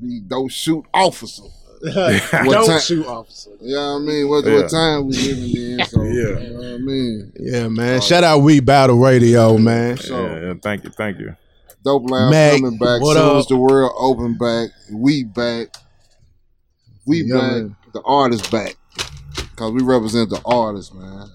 S4: be don't shoot officer. what
S6: Don't
S4: time?
S6: shoot, officer.
S4: Yeah, I mean, what,
S3: Yeah.
S4: what time we living in? So,
S3: Yeah.
S4: you know what I mean,
S6: Yeah, man. Uh, Shout out We Battle Radio, man.
S3: Yeah, yeah, thank you, thank you.
S4: Dope Lounge
S6: Mac,
S4: coming back
S6: what
S4: soon
S6: up?
S4: as the world open back. We back. We
S6: Yeah,
S4: back.
S6: man.
S4: The artist back. Cause we represent the artist, man.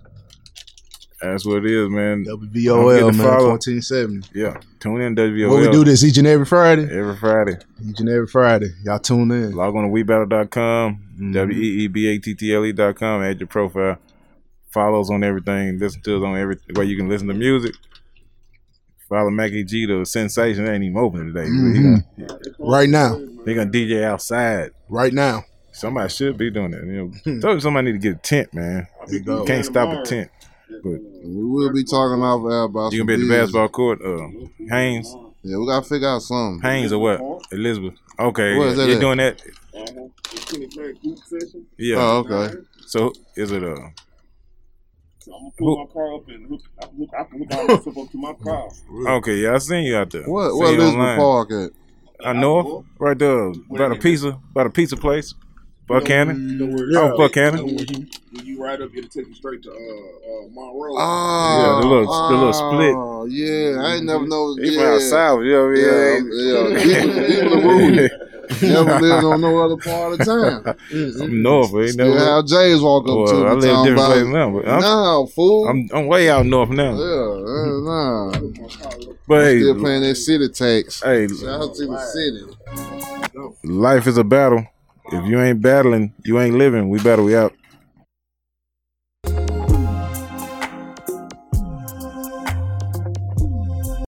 S3: That's what it is, man. Don't forget
S6: WVOL,
S3: to
S6: man.
S3: follow.
S6: 1470.
S3: Yeah, tune in WVOL.
S6: What we do this each and every Friday?
S3: every Friday.
S6: Each and every Friday. Y'all tune in.
S3: Log on to webattle.com,
S6: Mhm.
S3: W E E B A T T L E.com, add your profile. Follows on everything. Listen to us on every where you can listen to music. Follow Mackie G, the sensation. Ain't even open today.
S6: Mhm.
S3: gonna,
S6: Right now.
S3: he gonna DJ outside.
S6: Right now.
S3: Somebody should be doing that. You know, somebody need to get a tent, man. You can't stop a tent. But
S4: We will be talking off air about
S3: you
S4: some
S3: gonna be at the
S4: business.
S3: basketball court, uh, Haynes,
S4: Yeah, we gotta figure out something.
S3: Haynes or what? Elizabeth. Okay,
S4: Where is that
S3: you're
S4: at?
S3: doing that.
S5: Uh-huh. The Kenny Clay group session.
S3: Yeah.
S4: Oh, okay.
S3: So is it uh?
S5: So I'm gonna pull my car up and hook. I can hook, I can hook all myself up to my car.
S3: Okay, yeah, I seen you out there.
S4: What
S3: Seen
S4: what
S3: you
S4: Elizabeth
S3: online.
S4: Park at?
S3: I know, right there, about a pizza, about a pizza place, Buchanan.
S5: You know where
S3: Oh,
S5: you
S3: Buchanan.
S5: know when you when you ride up, it'll take you straight to uh, uh Monroe.
S4: Oh,
S3: Yeah, the little- the little split.
S4: Oh, yeah, I ain't never know.
S3: He
S4: yeah.
S3: from out south, you know what I
S4: Yeah,
S3: mean?
S4: yeah. People, people are rude. Never lived on no other part of town.
S3: I'm north, ain't
S4: Still
S3: never.
S4: how Jays walk up
S3: Well,
S4: to me
S3: I live
S4: talking
S3: different
S4: about,
S3: place now, but I'm,
S4: no, fool.
S3: I'm I'm way out north now.
S4: yeah, uh, nah.
S3: But hey,
S4: Still paying that city tax.
S3: hey,
S4: Shout out to the city.
S3: life is a battle. If you ain't battling, you ain't living. We battle. We out.